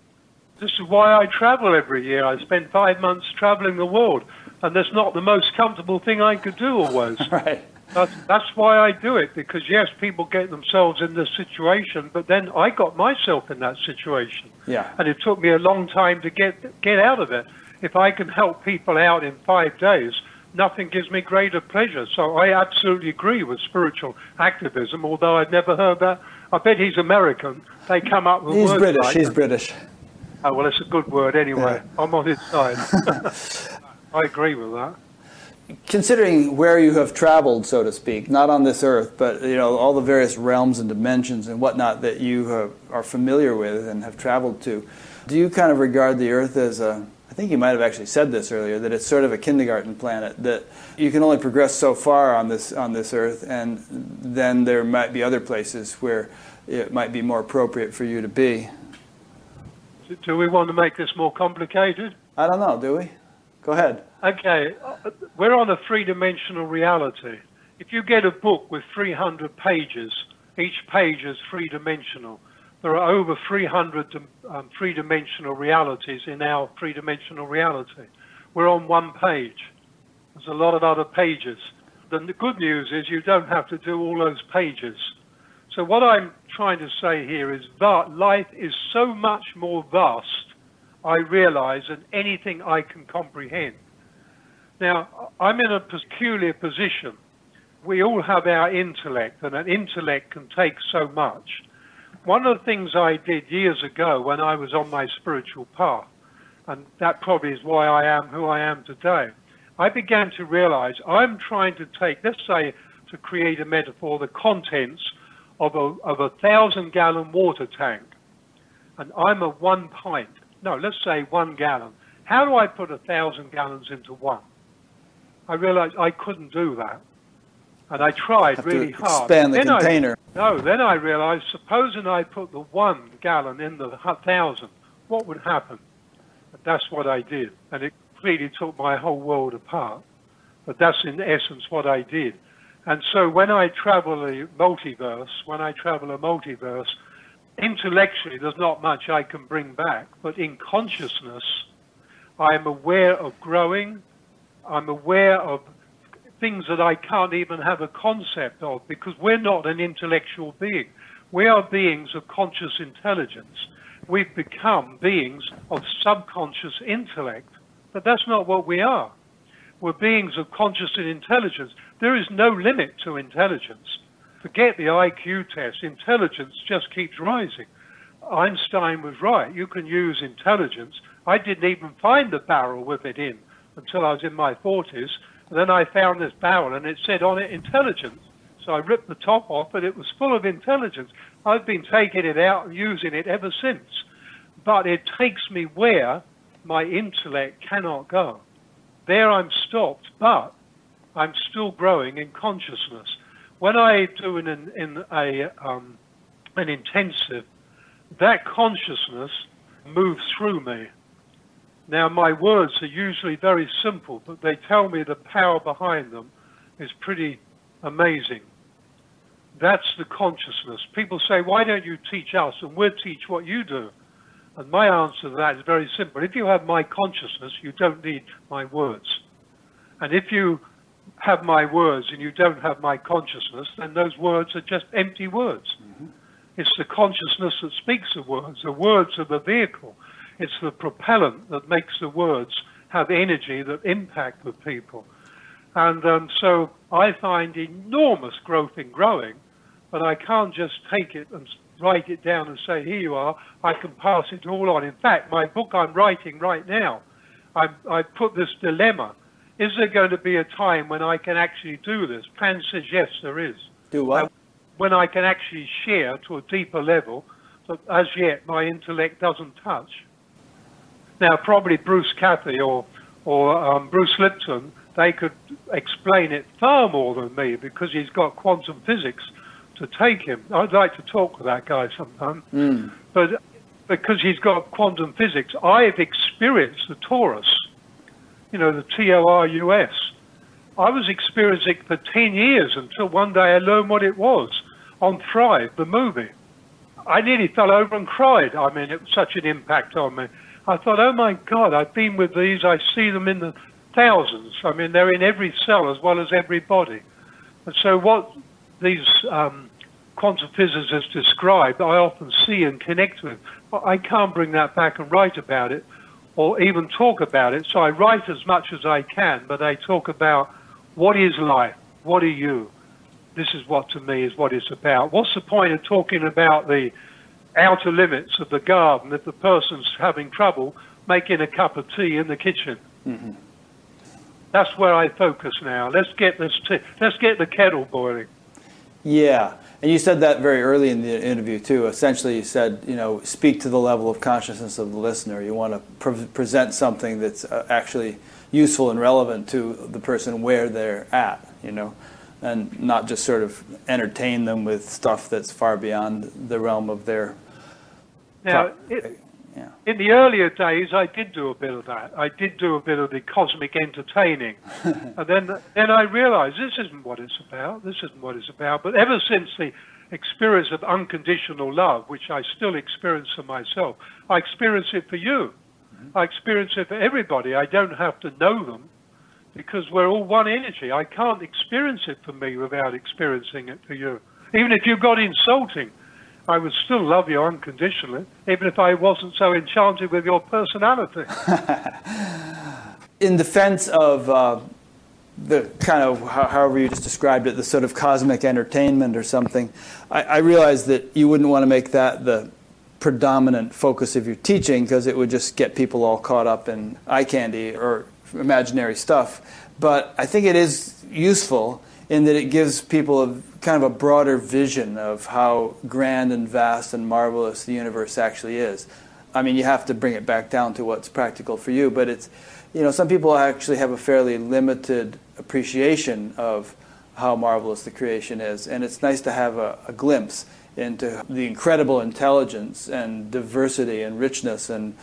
This is why I travel every year. I spend five months traveling the world, and that's not the most comfortable thing I could do always. [laughs] right. That's, that's why I do it, because yes, people get themselves in this situation, but then I got myself in that situation. Yeah. And it took me a long time to get, get out of it. If I can help people out in five days, nothing gives me greater pleasure. So I absolutely agree with spiritual activism, although I've never heard that. I bet he's American. They come up with he's words British. like he's that. British. Oh, well, it's a good word anyway. Yeah. I'm on his side. [laughs] [laughs] I agree with that. Considering where you have traveled, so to speak, not on this earth, but you know all the various realms and dimensions and whatnot that you have, are familiar with and have traveled to, do you kind of regard the earth as a I think you might have actually said this earlier that it's sort of a kindergarten planet that you can only progress so far on this on this earth and then there might be other places where it might be more appropriate for you to be. Do- Do we want to make this more complicated? I don't know, do we? Go ahead. Okay, uh, we're on a three-dimensional reality. If you get a book with 300 pages, each page is three-dimensional. There are over 300 um, three-dimensional realities in our three-dimensional reality. We're on one page. There's a lot of other pages. The good news is you don't have to do all those pages. So what I'm trying to say here is that life is so much more vast, I realize, than anything I can comprehend. Now, I'm in a peculiar position. We all have our intellect, and an intellect can take so much. One of the things I did years ago when I was on my spiritual path, and that probably is why I am who I am today, I began to realize I'm trying to take, let's say, to create a metaphor, the contents of a, of a thousand gallon water tank, and I'm a one pint, no, let's say one gallon. How do I put a thousand gallons into one? I realized I couldn't do that. And I tried really to hard. expand the Then I- container. no, then I realized, supposing I put the one gallon in the thousand, what would happen? But that's what I did. And it completely took my whole world apart. But that's in essence what I did. And so when I travel a multiverse, when I travel a multiverse, intellectually there's not much I can bring back. But in consciousness, I am aware of growing. I'm aware of things that I can't even have a concept of because we're not an intellectual being. We are beings of conscious intelligence. We've become beings of subconscious intellect, but that's not what we are. We're beings of conscious intelligence. There is no limit to intelligence. Forget the IQ test. Intelligence just keeps rising. Einstein was right. You can use intelligence. I didn't even find the barrel with it in until I was in my 40s. And then I found this barrel and it said on it intelligence. So I ripped the top off and it was full of intelligence. I've been taking it out and using it ever since. But it takes me where my intellect cannot go. There I'm stopped, but I'm still growing in consciousness. When I do an, in a, um, an intensive, that consciousness moves through me. Now, my words are usually very simple, but they tell me the power behind them is pretty amazing. That's the consciousness. People say, why don't you teach us and we'll teach what you do? And my answer to that is very simple. If you have my consciousness, you don't need my words. And if you have my words and you don't have my consciousness, then those words are just empty words. Mm-hmm. It's the consciousness that speaks the words. The words are the vehicle. It's the propellant that makes the words have energy that impact with people. And um, so I find enormous growth in growing, but I can't just take it and write it down and say, here you are, I can pass it all on. In fact, my book I'm writing right now, I, I put this dilemma. Is there going to be a time when I can actually do this? Pan says, yes, there is. Do what? When I can actually share to a deeper level that as yet my intellect doesn't touch. Now, probably Bruce Cathy or, or um, Bruce Lipton, they could explain it far more than me because he's got quantum physics to take him. I'd like to talk with that guy sometime. Mm. But because he's got quantum physics, I've experienced the torus, you know, the T O R U S. I was experiencing it for 10 years until one day I learned what it was on Thrive, the movie. I nearly fell over and cried. I mean, it was such an impact on me. I thought, oh my God, I've been with these. I see them in the thousands. I mean, they're in every cell as well as every body. And so what these um, quantum physicists describe, I often see and connect with. But I can't bring that back and write about it or even talk about it. So I write as much as I can, but I talk about what is life? What are you? This is what to me is what it's about. What's the point of talking about the outer limits of the garden if the person's having trouble making a cup of tea in the kitchen? Mm-hmm. That's where I focus now. Let's get this tea. Let's get the kettle boiling. Yeah, and you said that very early in the interview too. Essentially, you said, you know, speak to the level of consciousness of the listener. You want to pre- present something that's uh, actually useful and relevant to the person where they're at, you know, and not just sort of entertain them with stuff that's far beyond the realm of their. Now, it, yeah. in the earlier days, I did do a bit of that. I did do a bit of the cosmic entertaining, [laughs] and then then I realised this isn't what it's about. This isn't what it's about. But ever since the experience of unconditional love, which I still experience for myself, I experience it for you. Mm-hmm. I experience it for everybody. I don't have to know them because we're all one energy. I can't experience it for me without experiencing it for you. Even if you got insulting, I would still love you unconditionally, even if I wasn't so enchanted with your personality. [laughs] In defense of uh, the kind of, however you just described it, the sort of cosmic entertainment or something, I, I realize that you wouldn't want to make that the predominant focus of your teaching because it would just get people all caught up in eye candy or imaginary stuff. But I think it is useful in that it gives people a kind of a broader vision of how grand and vast and marvelous the universe actually is. I mean, you have to bring it back down to what's practical for you, but it's, you know, some people actually have a fairly limited appreciation of how marvelous the creation is, and it's nice to have a, a glimpse into the incredible intelligence and diversity and richness and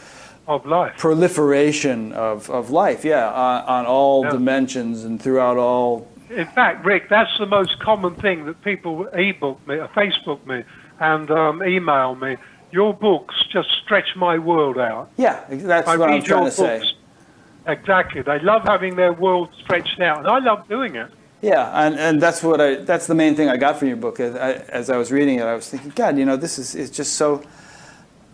of life proliferation of, of life yeah on, on all yeah. dimensions and throughout all in fact rick that's the most common thing that people e-book me uh, facebook me and um, email me your books just stretch my world out yeah that's I what i'm trying to books. say exactly they love having their world stretched out and i love doing it yeah, and, and that's what I that's the main thing I got from your book. As I, as I was reading it, I was thinking, God, you know, this is is just so.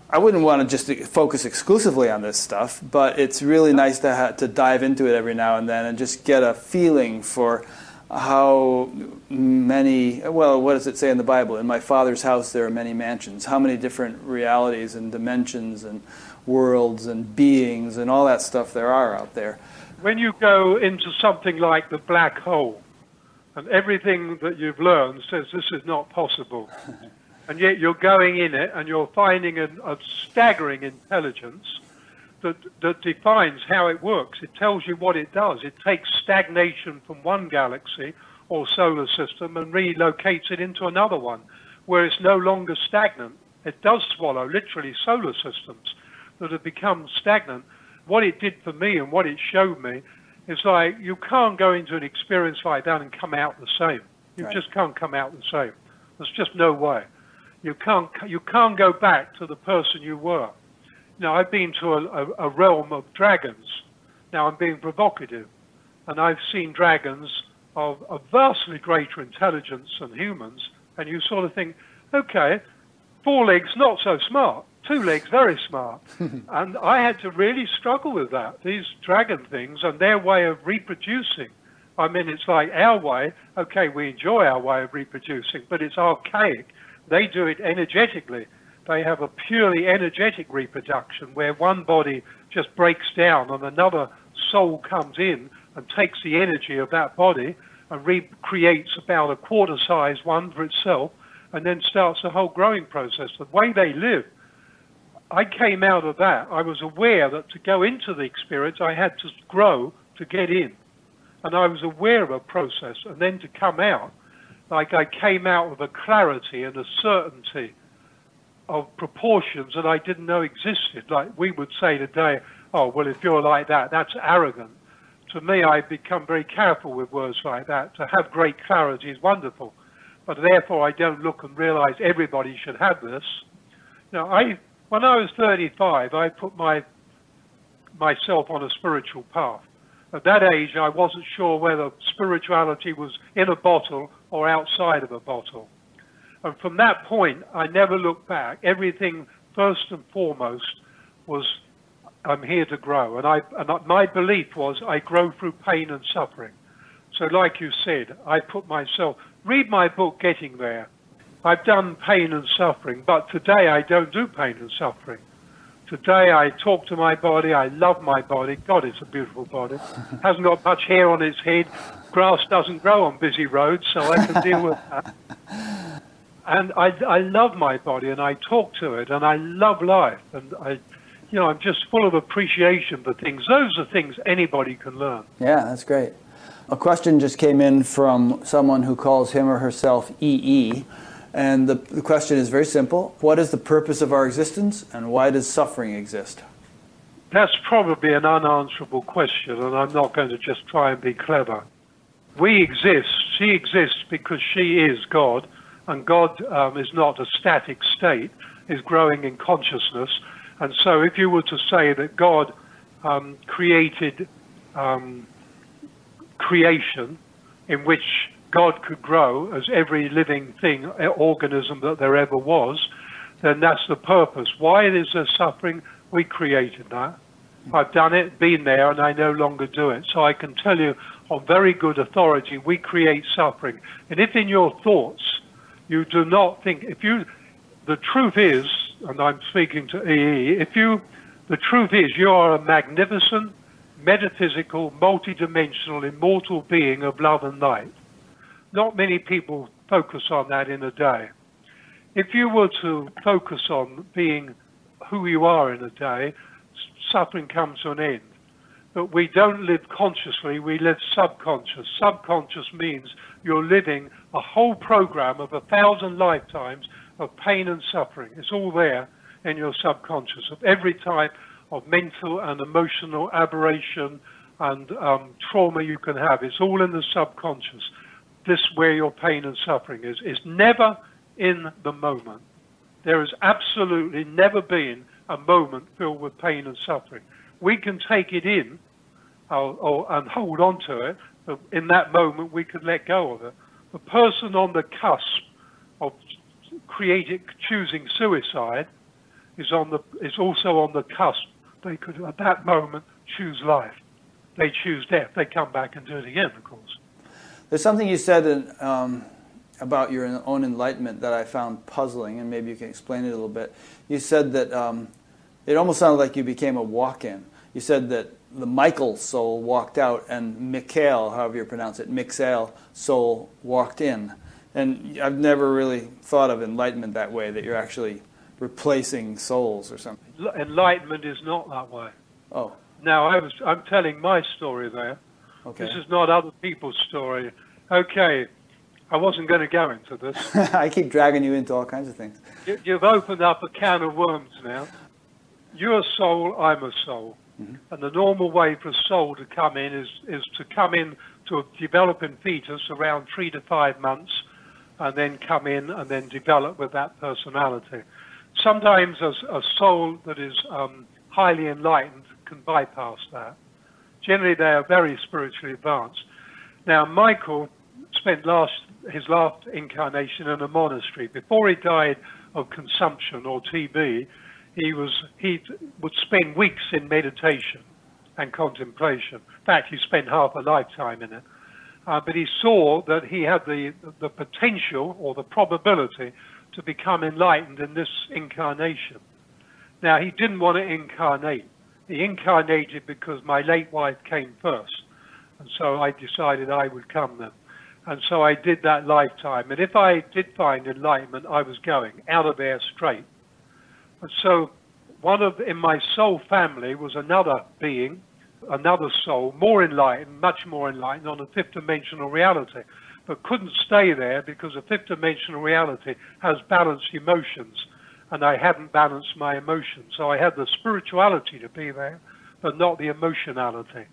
I wouldn't want to just focus exclusively on this stuff, but it's really nice to ha- to dive into it every now and then and just get a feeling for how many. Well, what does it say in the Bible? In my Father's house there are many mansions. How many different realities and dimensions and worlds and beings and all that stuff there are out there. When you go into something like the black hole and everything that you've learned says this is not possible. [laughs] and yet you're going in it and you're finding a, a staggering intelligence that, that defines how it works. It tells you what it does. It takes stagnation from one galaxy or solar system and relocates it into another one where it's no longer stagnant. It does swallow literally solar systems that have become stagnant. What it did for me and what it showed me is like you can't go into an experience like that and come out the same. You right. just can't come out the same. There's just no way. You can't you can't go back to the person you were. Now I've been to a, a, a realm of dragons. Now I'm being provocative, and I've seen dragons of, of vastly greater intelligence than humans, and you sort of think, okay, four legs not so smart two legs, very smart. [laughs] and I had to really struggle with that. These dragon things and their way of reproducing. I mean, it's like our way. Okay, we enjoy our way of reproducing, but it's archaic. They do it energetically. They have a purely energetic reproduction where one body just breaks down and another soul comes in and takes the energy of that body and recreates about a quarter size one for itself and then starts the whole growing process. The way they live I came out of that. I was aware that to go into the experience, I had to grow to get in. And I was aware of a process. And then to come out, like I came out with a clarity and a certainty of proportions that I didn't know existed. Like we would say today, oh, well, if you're like that, that's arrogant. To me, I've become very careful with words like that. To have great clarity is wonderful, but therefore I don't look and realize everybody should have this. Now, I, when I was 35, I put my myself on a spiritual path. At that age, I wasn't sure whether spirituality was in a bottle or outside of a bottle. And from that point, I never looked back. Everything, first and foremost, was I'm here to grow. And, I, and my belief was I grow through pain and suffering. So, like you said, I put myself, read my book, Getting There. I've done pain and suffering, but today I don't do pain and suffering. Today I talk to my body, I love my body. God, it's a beautiful body. [laughs] Hasn't got much hair on its head. Grass doesn't grow on busy roads, so I can deal with that. [laughs] And I, I love my body and I talk to it and I love life and I, you know, I'm just full of appreciation for things. Those are things anybody can learn. Yeah, that's great. A question just came in from someone who calls him or herself EE. And the, the question is very simple What is the purpose of our existence and why does suffering exist? That's probably an unanswerable question, and I'm not going to just try and be clever. We exist, she exists because she is God, and God um, is not a static state, is growing in consciousness. And so, if you were to say that God um, created um, creation in which God could grow as every living thing, organism that there ever was, then that's the purpose. Why is there suffering? We created that. I've done it, been there, and I no longer do it. So I can tell you on very good authority, we create suffering. And if in your thoughts you do not think, if you, the truth is, and I'm speaking to EE, if you, the truth is you are a magnificent, metaphysical, multidimensional, immortal being of love and light not many people focus on that in a day. If you were to focus on being who you are in a day, suffering comes to an end. But we don't live consciously, we live subconscious. Subconscious means you're living a whole program of a thousand lifetimes of pain and suffering. It's all there in your subconscious of every type of mental and emotional aberration and um, trauma you can have. It's all in the subconscious this where your pain and suffering is, It's never in the moment. There has absolutely never been a moment filled with pain and suffering. We can take it in or, or, and hold on to it, but in that moment we can let go of it. The person on the cusp of creating, choosing suicide is on the is also on the cusp. They could at that moment choose life. They choose death. They come back and do it again, of course. There's something you said in, um, about your own enlightenment that I found puzzling, and maybe you can explain it a little bit. You said that um, it almost sounded like you became a walk in. You said that the Michael soul walked out, and Mikhail, however you pronounce it, Mixael soul walked in. And I've never really thought of enlightenment that way, that you're actually replacing souls or something. Enlightenment is not that way. Oh. Now, I was, I'm telling my story there. Okay. This is not other people's story. Okay, I wasn't going to go into this. [laughs] I keep dragging you into all kinds of things. You, have opened up a can of worms now. You're a soul, I'm a soul. Mm-hmm. And the normal way for a soul to come in is, is to come in to a developing fetus around three to five months and then come in and then develop with that personality. Sometimes a, a soul that is um, highly enlightened can bypass that. Generally, they are very spiritually advanced. Now, Michael spent last his last incarnation in a monastery. Before he died of consumption or TB, he was he would spend weeks in meditation and contemplation. In fact, he spent half a lifetime in it. Uh, but he saw that he had the the potential or the probability to become enlightened in this incarnation. Now, he didn't want to incarnate he incarnated because my late wife came first. And so I decided I would come then. And so I did that lifetime. And if I did find enlightenment, I was going out of there straight. So one of in my soul family was another being, another soul, more enlightened, much more enlightened on a fifth dimensional reality, but couldn't stay there because a fifth dimensional reality has balanced emotions, and I hadn't balanced my emotions. So I had the spirituality to be there, but not the emotionality.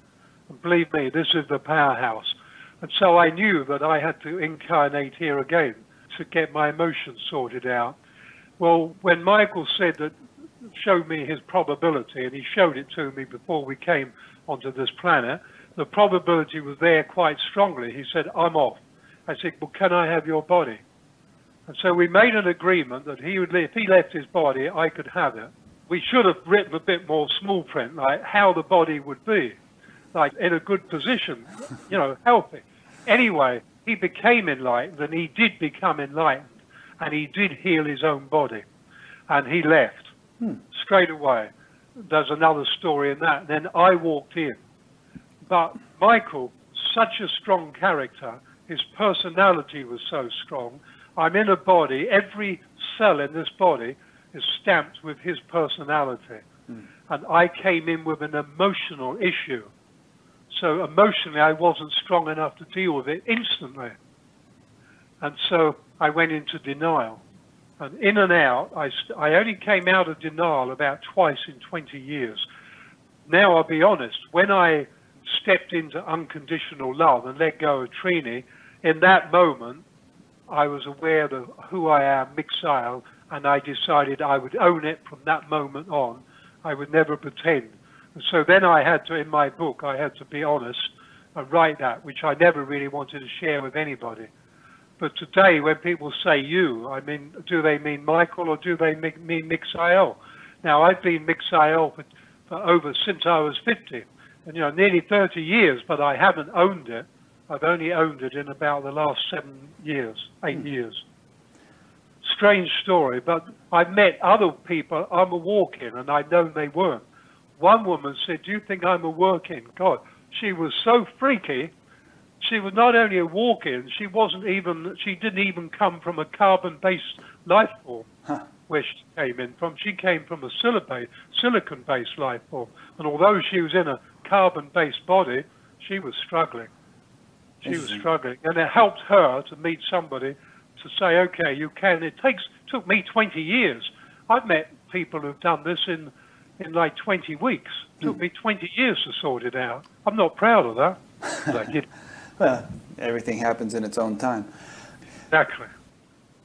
And believe me, this is the powerhouse. And so I knew that I had to incarnate here again to get my emotions sorted out. Well, when Michael said that, showed me his probability, and he showed it to me before we came onto this planet, the probability was there quite strongly. He said, I'm off. I said, well, can I have your body? And so we made an agreement that he would, if he left his body, I could have it. We should have written a bit more small print, like how the body would be, like in a good position, you know, healthy. Anyway, he became enlightened, and he did become enlightened, and he did heal his own body, and he left hmm. straight away. There's another story in that. Then I walked in, but Michael, such a strong character, his personality was so strong. I'm in a body, every cell in this body is stamped with his personality. Mm. And I came in with an emotional issue. So emotionally, I wasn't strong enough to deal with it instantly. And so I went into denial. And in and out, I, I only came out of denial about twice in 20 years. Now, I'll be honest, when I stepped into unconditional love and let go of Treenie, in that moment, I was aware of who I am, Mixael, and I decided I would own it from that moment on. I would never pretend. And so then I had to, in my book, I had to be honest and write that, which I never really wanted to share with anybody. But today, when people say you, I mean, do they mean Michael or do they mean Mixael? Now, I've been Mixael for, for over since I was 50, and you know, nearly 30 years, but I haven't owned it. I've only owned it in about the last seven years, eight hmm. years. Strange story, but I've met other people I'm a walk-in, and I've known they weren't. One woman said, "Do you think I'm a work-in?" God, she was so freaky. She was not only a walk-in; she wasn't even. She didn't even come from a carbon-based life form. Huh. Where she came in from, she came from a silicon-based life form, and although she was in a carbon-based body, she was struggling. She was struggling, and it helped her to meet somebody to say, okay, you can. It takes took me 20 years. I've met people who've done this in in like 20 weeks. It took mm. me 20 years to sort it out. I'm not proud of that. [laughs] well, everything happens in its own time. Exactly.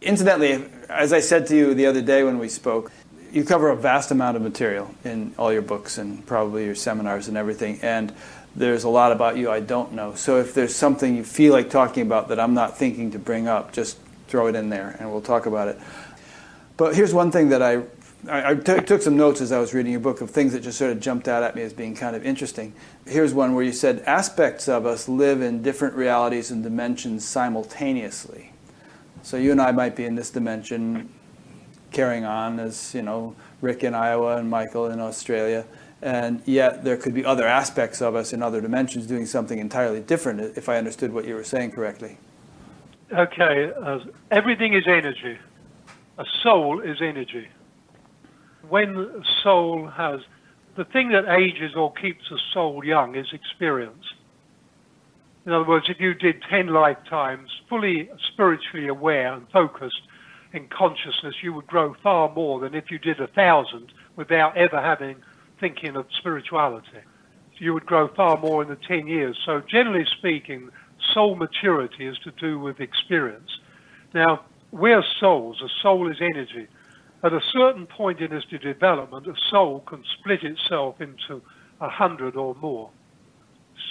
Incidentally, as I said to you the other day when we spoke, you cover a vast amount of material in all your books and probably your seminars and everything. And there's a lot about you I don't know. So if there's something you feel like talking about that I'm not thinking to bring up, just throw it in there and we'll talk about it. But here's one thing that I I, I t- took some notes as I was reading your book of things that just sort of jumped out at me as being kind of interesting. Here's one where you said aspects of us live in different realities and dimensions simultaneously. So you and I might be in this dimension, carrying on as you know Rick in Iowa and Michael in Australia, and yet there could be other aspects of us in other dimensions doing something entirely different, if I understood what you were saying correctly. Okay, uh, everything is energy. A soul is energy. When soul has, the thing that ages or keeps a soul young is experience. In other words, if you did 10 lifetimes fully spiritually aware and focused in consciousness, you would grow far more than if you did a thousand without ever having thinking of spirituality. You would grow far more in the 10 years. So, generally speaking, soul maturity is to do with experience. Now, we're souls. A soul is energy. At a certain point in its development, a soul can split itself into a hundred or more.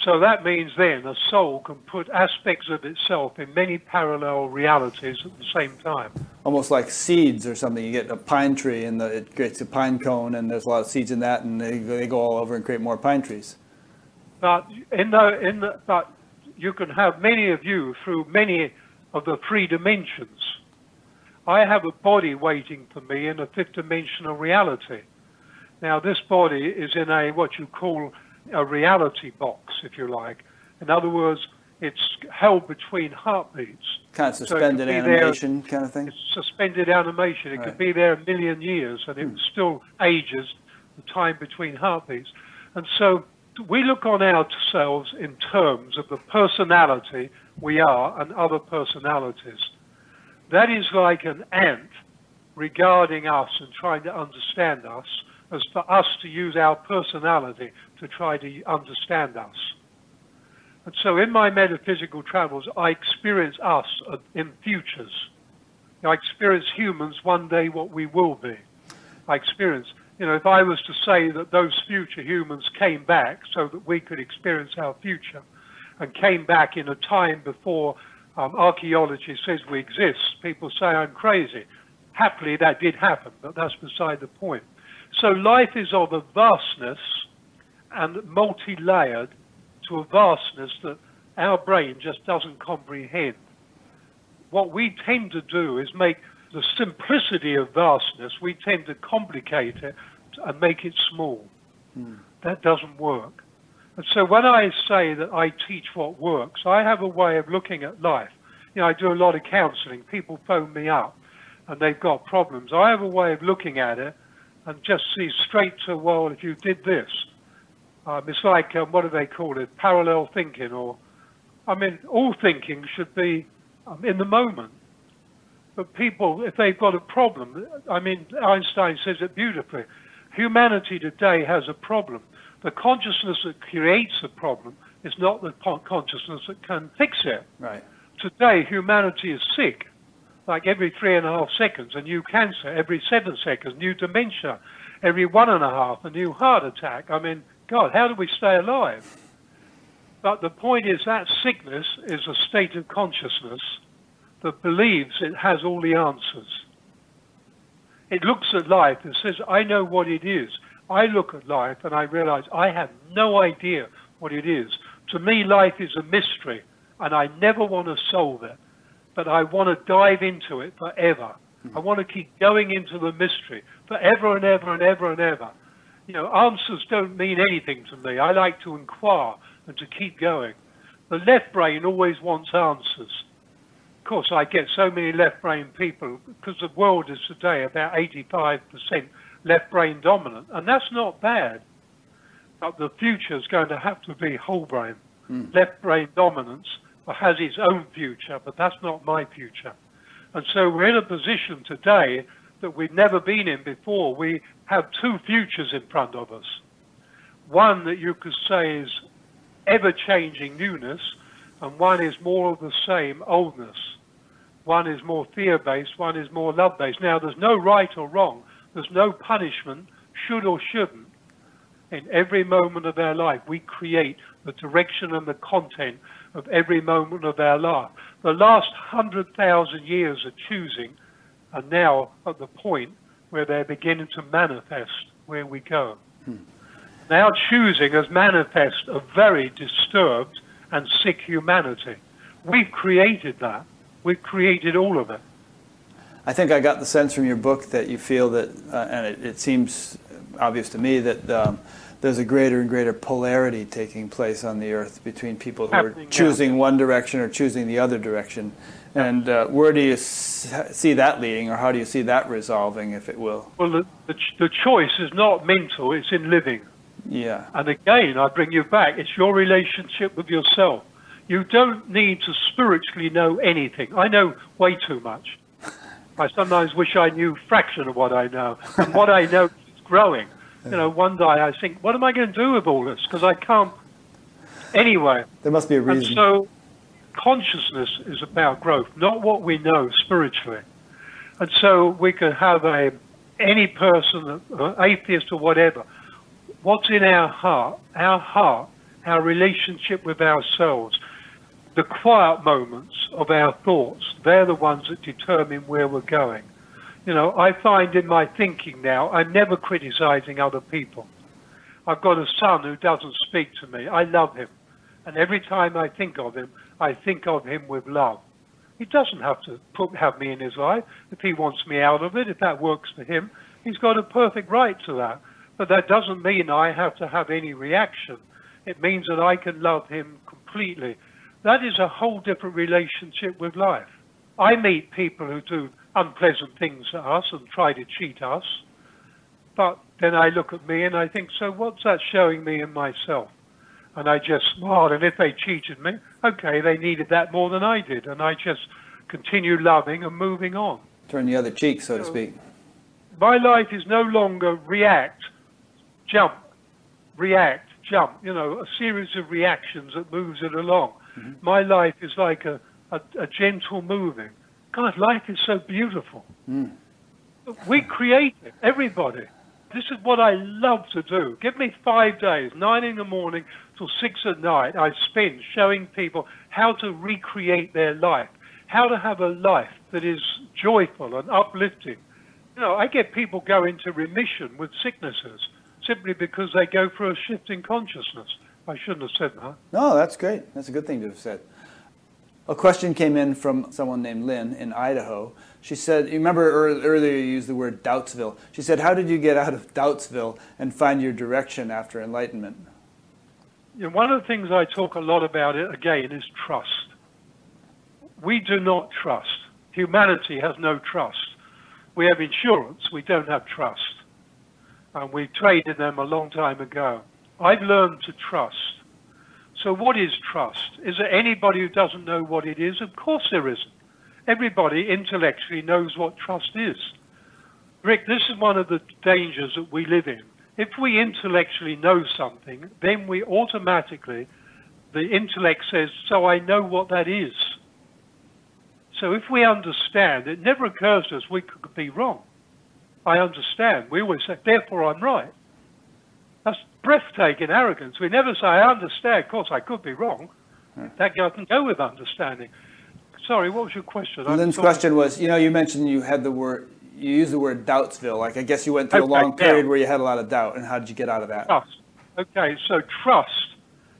So that means then a soul can put aspects of itself in many parallel realities at the same time. Almost like seeds or something. You get a pine tree and the, it creates a pine cone, and there's a lot of seeds in that, and they, they go all over and create more pine trees. But in the, in the, but you can have many of you through many of the three dimensions. I have a body waiting for me in a fifth dimensional reality. Now, this body is in a what you call a reality box, if you like. In other words, it's held between heartbeats. Kind of suspended so animation there, kind of thing? It's suspended animation. It right. could be there a million years and it hmm. still ages the time between heartbeats. And so we look on ourselves in terms of the personality we are and other personalities. That is like an ant regarding us and trying to understand us as for us to use our personality to try to understand us. And so in my metaphysical travels, I experience us in futures. I experience humans one day what we will be. I experience, you know, if I was to say that those future humans came back so that we could experience our future and came back in a time before um, archaeology says we exist, people say I'm crazy. Happily, that did happen, but that's beside the point. So life is of a vastness and multi-layered to a vastness that our brain just doesn't comprehend. What we tend to do is make the simplicity of vastness, we tend to complicate it and make it small. Hmm. That doesn't work. And so when I say that I teach what works, I have a way of looking at life. You know, I do a lot of counseling. People phone me up and they've got problems. I have a way of looking at it and just see straight to, well, if you did this, um, it's like, um, what do they call it, parallel thinking, or, I mean, all thinking should be um, in the moment. But people, if they've got a problem, I mean, Einstein says it beautifully. Humanity today has a problem. The consciousness that creates the problem is not the consciousness that can fix it. Right. Today, humanity is sick like every three and a half seconds, a new cancer, every seven seconds, new dementia, every one and a half, a new heart attack. I mean, God, how do we stay alive? But the point is that sickness is a state of consciousness that believes it has all the answers. It looks at life and says, I know what it is. I look at life and I realize I have no idea what it is. To me, life is a mystery and I never want to solve it but I want to dive into it forever. I want to keep going into the mystery forever and ever and ever and ever. You know, answers don't mean anything to me. I like to inquire and to keep going. The left brain always wants answers. Of course, I get so many left brain people because the world is today about 85% left brain dominant, and that's not bad. But the future is going to have to be whole brain, mm. left brain dominance, has its own future, but that's not my future. And so we're in a position today that we've never been in before. We have two futures in front of us. One that you could say is ever-changing newness, and one is more of the same oldness. One is more fear-based, one is more love-based. Now, there's no right or wrong. There's no punishment, should or shouldn't. In every moment of our life, we create the direction and the content of every moment of our life. The last 100,000 years of choosing are now at the point where they're beginning to manifest where we go. Hmm. Now choosing has manifest a very disturbed and sick humanity. We've created that. We've created all of it. I think I got the sense from your book that you feel that, uh, and it, it, seems obvious to me that um, there's a greater and greater polarity taking place on the earth between people who are choosing one direction or choosing the other direction. And uh, where do you see that leading, or how do you see that resolving, if it will? Well, the, the, the choice is not mental, it's in living. Yeah. And again, I bring you back, it's your relationship with yourself. You don't need to spiritually know anything. I know way too much. I sometimes wish I knew a fraction of what I know. And what I know is growing [laughs] you know, one day I think, what am I going to do with all this? Because I can't. Anyway. There must be a reason. And so, consciousness is about growth, not what we know spiritually. And so we can have a any person, atheist or whatever. What's in our heart? Our heart, our relationship with ourselves, the quiet moments of our thoughts. They're the ones that determine where we're going. You know, I find in my thinking now, I'm never criticizing other people. I've got a son who doesn't speak to me. I love him. And every time I think of him, I think of him with love. He doesn't have to put, have me in his life. If he wants me out of it, if that works for him, he's got a perfect right to that. But that doesn't mean I have to have any reaction. It means that I can love him completely. That is a whole different relationship with life. I meet people who do unpleasant things to us and try to cheat us. But then I look at me and I think, so what's that showing me in myself? And I just smile. And if they cheated me, okay, they needed that more than I did. And I just continue loving and moving on. Turn the other cheek, so to speak. My life is no longer react, jump, react, jump. You know, a series of reactions that moves it along. Mm-hmm. My life is like a, a, a, gentle moving. God, life is so beautiful. Mm. We create it, everybody. This is what I love to do. Give me five days, nine in the morning till six at night. I spend showing people how to recreate their life, how to have a life that is joyful and uplifting. You know, I get people go into remission with sicknesses simply because they go through a shift in consciousness. I shouldn't have said that. No, that's great. That's a good thing to have said. A question came in from someone named Lynn in Idaho. She said, you remember earlier you used the word Doubtsville. She said, How did you get out of Doubtsville and find your direction after enlightenment? You know, one of the things I talk a lot about it again is trust. We do not trust. Humanity has no trust. We have insurance, we don't have trust. And we traded them a long time ago. I've learned to trust. So, what is trust? Is there anybody who doesn't know what it is? Of course, there isn't. Everybody intellectually knows what trust is. Rick, this is one of the dangers that we live in. If we intellectually know something, then we automatically, the intellect says, So I know what that is. So if we understand, it never occurs to us we could be wrong. I understand. We always say, Therefore I'm right. That's breathtaking arrogance. We never say, I understand. Of course, I could be wrong. That doesn't go with understanding. Sorry, what was your question? Lynn's question was, you know, you mentioned you had the word, you used the word Doubtsville. Like, I guess you went through okay, a long period yeah. where you had a lot of doubt. And how did you get out of that? Trust. Okay, so trust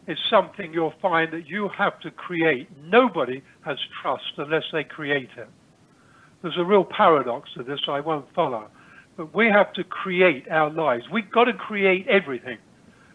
is something you'll find that you have to create. Nobody has trust unless they create it. There's a real paradox to this I won't follow. But we have to create our lives. We've got to create everything.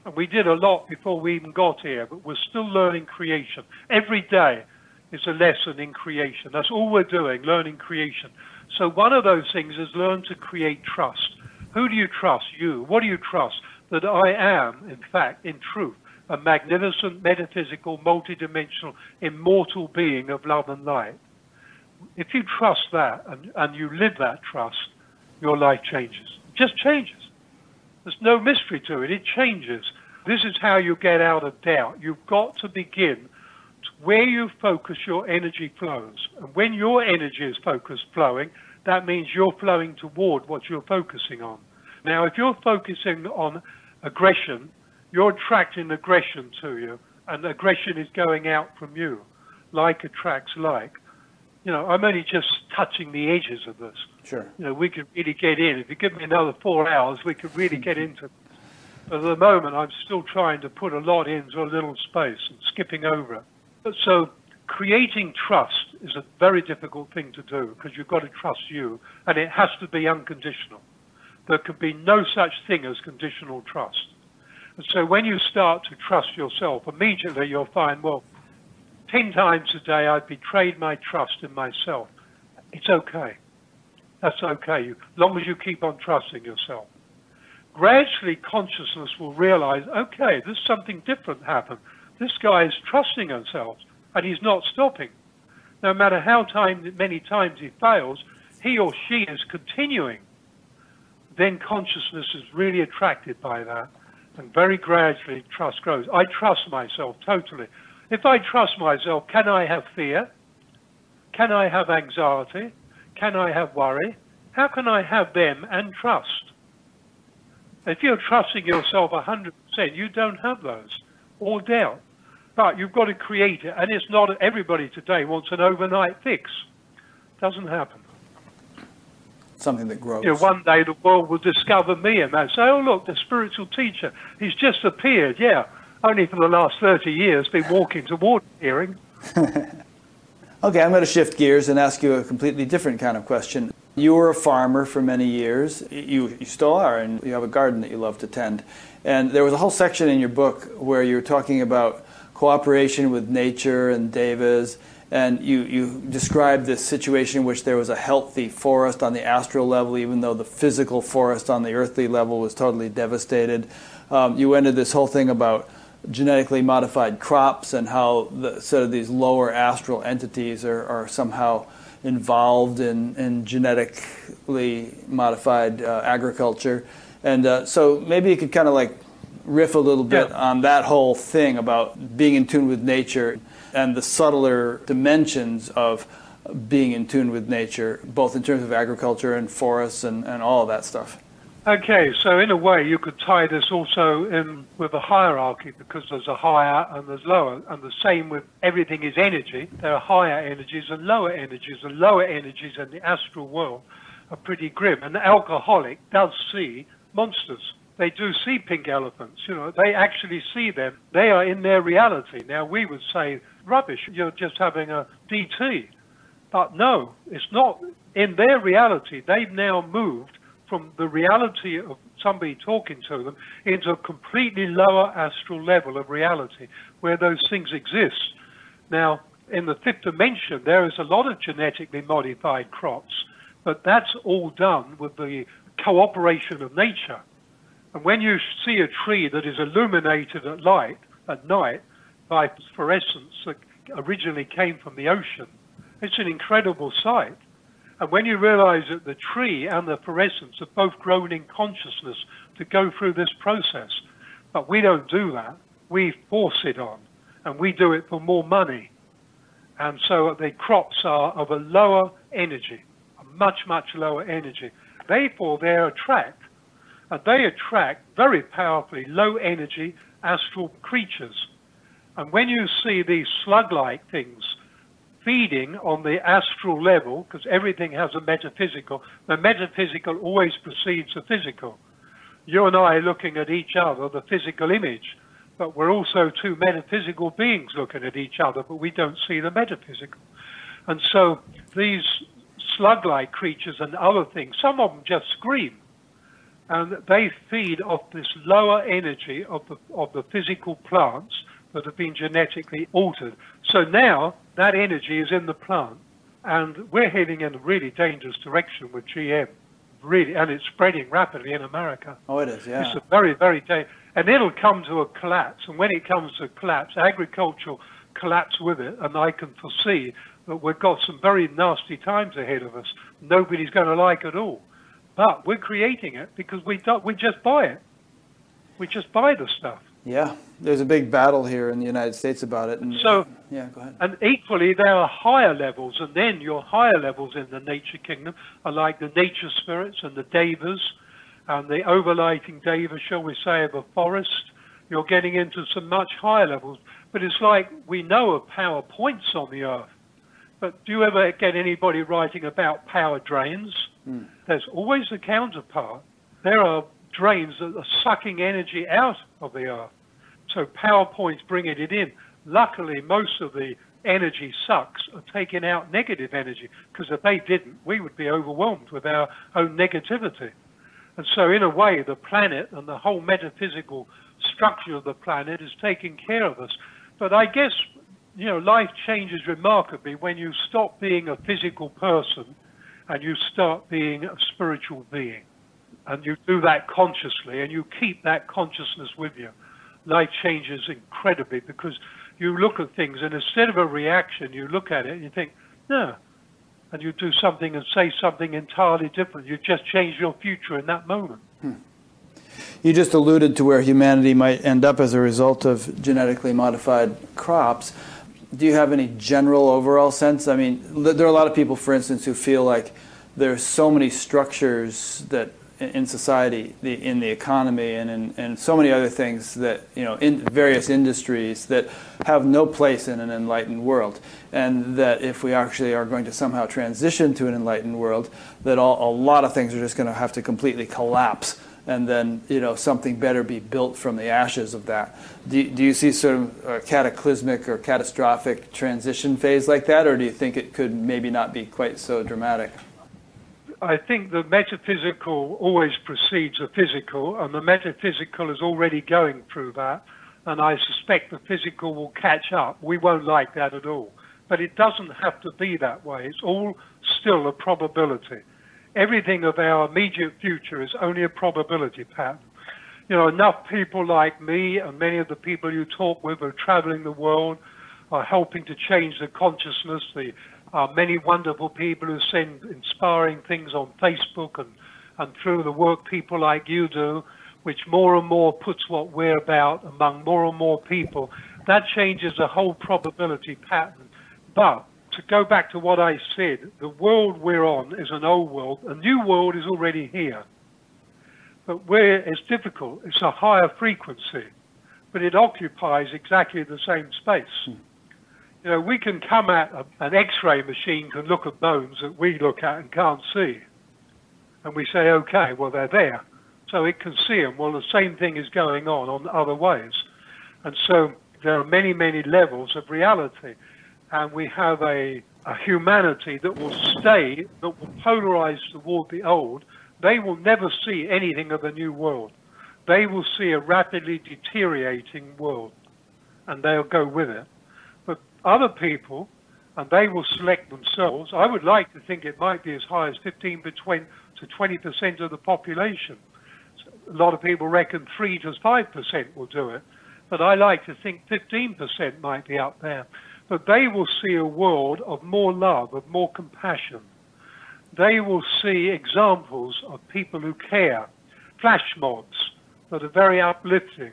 And we did a lot before we even got here, but we're still learning creation. Every day is a lesson in creation. That's all we're doing, learning creation. So one of those things is learn to create trust. Who do you trust? You. What do you trust? That I am, in fact, in truth, a magnificent, metaphysical, multidimensional, immortal being of love and light. If you trust that and, and you live that trust, your life changes. It just changes. There's no mystery to it. It changes. This is how you get out of doubt. You've got to begin where you focus your energy flows. And when your energy is focused flowing, that means you're flowing toward what you're focusing on. Now, if you're focusing on aggression, you're attracting aggression to you, and aggression is going out from you. Like attracts like. You know, I'm only just touching the edges of this. Sure. You know, we could really get in. If you give me another four hours, we could really get into But at the moment, I'm still trying to put a lot into a little space and skipping over it. So creating trust is a very difficult thing to do because you've got to trust you and it has to be unconditional. There can be no such thing as conditional trust. And so when you start to trust yourself, immediately you'll find, well, 10 times a day I've betrayed my trust in myself. It's okay. That's okay, as long as you keep on trusting yourself. Gradually, consciousness will realize, okay, there's something different happened. This guy is trusting himself and he's not stopping. No matter how time, many times he fails, he or she is continuing. Then consciousness is really attracted by that and very gradually trust grows. I trust myself totally. If I trust myself, can I have fear? Can I have anxiety? Can I have worry? How can I have them and trust? If you're trusting yourself 100%, you don't have those, or doubt. But you've got to create it, and it's not everybody today wants an overnight fix. Doesn't happen. Something that grows. You know, one day the world will discover me and they'll say, oh, look, the spiritual teacher, he's just appeared. Yeah, only for the last 30 years been walking toward hearing. [laughs] okay, I'm going to shift gears and ask you a completely different kind of question. You were a farmer for many years. You, you still are, and you have a garden that you love to tend. And there was a whole section in your book where you were talking about cooperation with nature and devas And you, you described this situation in which there was a healthy forest on the astral level, even though the physical forest on the earthly level was totally devastated. Um, you ended this whole thing about genetically modified crops and how the, sort of these lower astral entities are, are somehow involved in, in genetically modified uh, agriculture. And uh, so maybe you could kind of like riff a little bit Yeah. on that whole thing about being in tune with nature and the subtler dimensions of being in tune with nature, both in terms of agriculture and forests and, and all of that stuff. Okay, so in a way, you could tie this also in with a hierarchy because there's a higher and there's lower, and the same with everything is energy. There are higher energies and lower energies, and lower energies in the astral world are pretty grim. An alcoholic does see monsters. They do see pink elephants. You know, they actually see them. They are in their reality. Now we would say rubbish. You're just having a DT, but no, it's not in their reality. They've now moved from the reality of somebody talking to them into a completely lower astral level of reality where those things exist. Now, in the fifth dimension, there is a lot of genetically modified crops, but that's all done with the cooperation of nature. And when you see a tree that is illuminated at light, at night, by fluorescence that originally came from the ocean, it's an incredible sight. And when you realize that the tree and the fluorescence have both grown in consciousness to go through this process, but we don't do that. We force it on, and we do it for more money. And so the crops are of a lower energy, a much, much lower energy. Therefore, they attract, and they attract very powerfully low energy astral creatures. And when you see these slug like things feeding on the astral level, because everything has a metaphysical, the metaphysical always precedes the physical. You and I are looking at each other, the physical image, but we're also two metaphysical beings looking at each other, but we don't see the metaphysical. And so these slug like creatures and other things, some of them just scream. And they feed off this lower energy of the, of the physical plants that have been genetically altered. So now that energy is in the plant, and we're heading in a really dangerous direction with GM, really, and it's spreading rapidly in America. Oh, it is, yeah. It's a very, very dangerous, and it'll come to a collapse. And when it comes to a collapse, agriculture will collapse with it. And I can foresee that we've got some very nasty times ahead of us. Nobody's going to like it all, but we're creating it because we don't, we just buy it. We just buy the stuff. Yeah, there's a big battle here in the United States about it. And So- yeah, go ahead. And equally, there are higher levels, and then your higher levels in the nature kingdom are like the nature spirits and the devas, and the overlighting deva, shall we say, of a forest. You're getting into some much higher levels. But it's like we know of power points on the earth. But do you ever get anybody writing about power drains? Hmm. There's always a counterpart. There are drains that are sucking energy out of the earth. So power points bringing it in. Luckily, most of the energy sucks are taking out negative energy because if they didn't, we would be overwhelmed with our own negativity. And so, in a way, the planet and the whole metaphysical structure of the planet is taking care of us. But I guess, you know, life changes remarkably when you stop being a physical person and you start being a spiritual being. And you do that consciously and you keep that consciousness with you. Life changes incredibly because you look at things and instead of a reaction, you look at it and you think, no. And you do something and say something entirely different. You just change your future in that moment. Hmm. You just alluded to where humanity might end up as a result of genetically modified crops. Do you have any general overall sense? I mean, there are a lot of people, for instance, who feel like there's so many structures that in- society, the, in the economy, and in and so many other things that you know, in various industries that have no place in an enlightened world, and that if we actually are going to somehow transition to an enlightened world, that all, a lot of things are just going to have to completely collapse and then you know something better be built from the ashes of that. Do do you see sort of a cataclysmic or catastrophic transition phase like that, or do you think it could maybe not be quite so dramatic? I think the metaphysical always precedes the physical, and the metaphysical is already going through that. And I suspect the physical will catch up. We won't like that at all. But it doesn't have to be that way. It's all still a probability. Everything of our immediate future is only a probability pattern. You know, enough people like me and many of the people you talk with who are traveling the world, are helping to change the consciousness. The uh, many wonderful people who send inspiring things on Facebook and, and through the work people like you do, which more and more puts what we're about among more and more people. That changes the whole probability pattern. But to go back to what I said, the world we're on is an old world. A new world is already here. But where it's difficult, it's a higher frequency, but it occupies exactly the same space. Hmm. You know, we can come at a, an X-ray machine can look at bones that we look at and can't see, and we say, okay, well they're there, so it can see them. Well, the same thing is going on on other ways, and so there are many, many levels of reality and we have a, a humanity that will stay, that will polarize toward the old, they will never see anything of the new world. They will see a rapidly deteriorating world, and they'll go with it. Other people, and they will select themselves, I would like to think it might be as high as 15 to 20% of the population. A lot of people reckon 3 to 5% will do it, but I like to think 15% might be up there but they will see a world of more love, of more compassion. They will see examples of people who care, flash mobs that are very uplifting.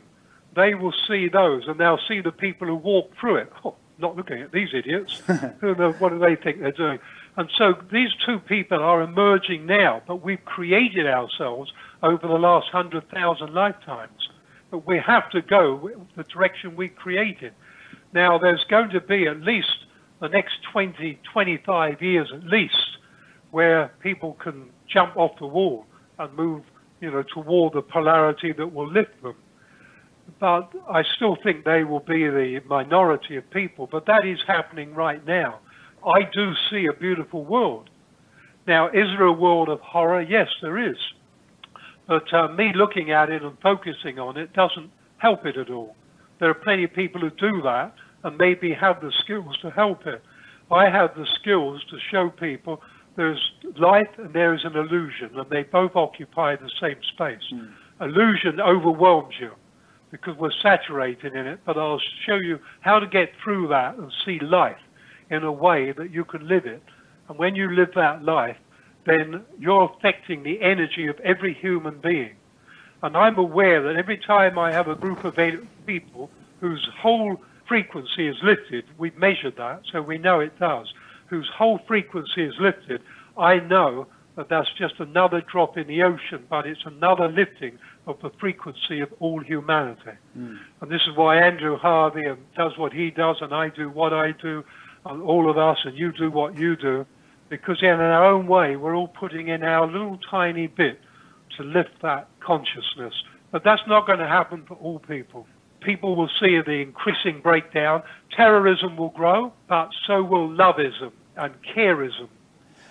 They will see those, and they'll see the people who walk through it. [laughs] Not looking at these idiots. [laughs] what do they think they're doing? And so these two people are emerging now, but we've created ourselves over the last 100,000 lifetimes. But we have to go the direction we created. Now, there's going to be at least the next 20, 25 years at least where people can jump off the wall and move, you know, toward the polarity that will lift them. But I still think they will be the minority of people, but that is happening right now. I do see a beautiful world. Now, is there a world of horror? Yes, there is. But uh, me looking at it and focusing on it doesn't help it at all. There are plenty of people who do that, and maybe have the skills to help it. I have the skills to show people there's light and there is an illusion, and they both occupy the same space. Mm. Illusion overwhelms you because we're saturated in it, but I'll show you how to get through that and see life in a way that you can live it. And when you live that life, then you're affecting the energy of every human being. And I'm aware that every time I have a group of people whose whole frequency is lifted, we've measured that, so we know it does, whose whole frequency is lifted, I know that that's just another drop in the ocean, but it's another lifting of the frequency of all humanity. Mm. And this is why Andrew Harvey does what he does, and I do what I do, and all of us, and you do what you do, because in our own way, we're all putting in our little tiny bit to lift that consciousness. But that's not going to happen for all people people will see the increasing breakdown. Terrorism will grow, but so will loveism and careism.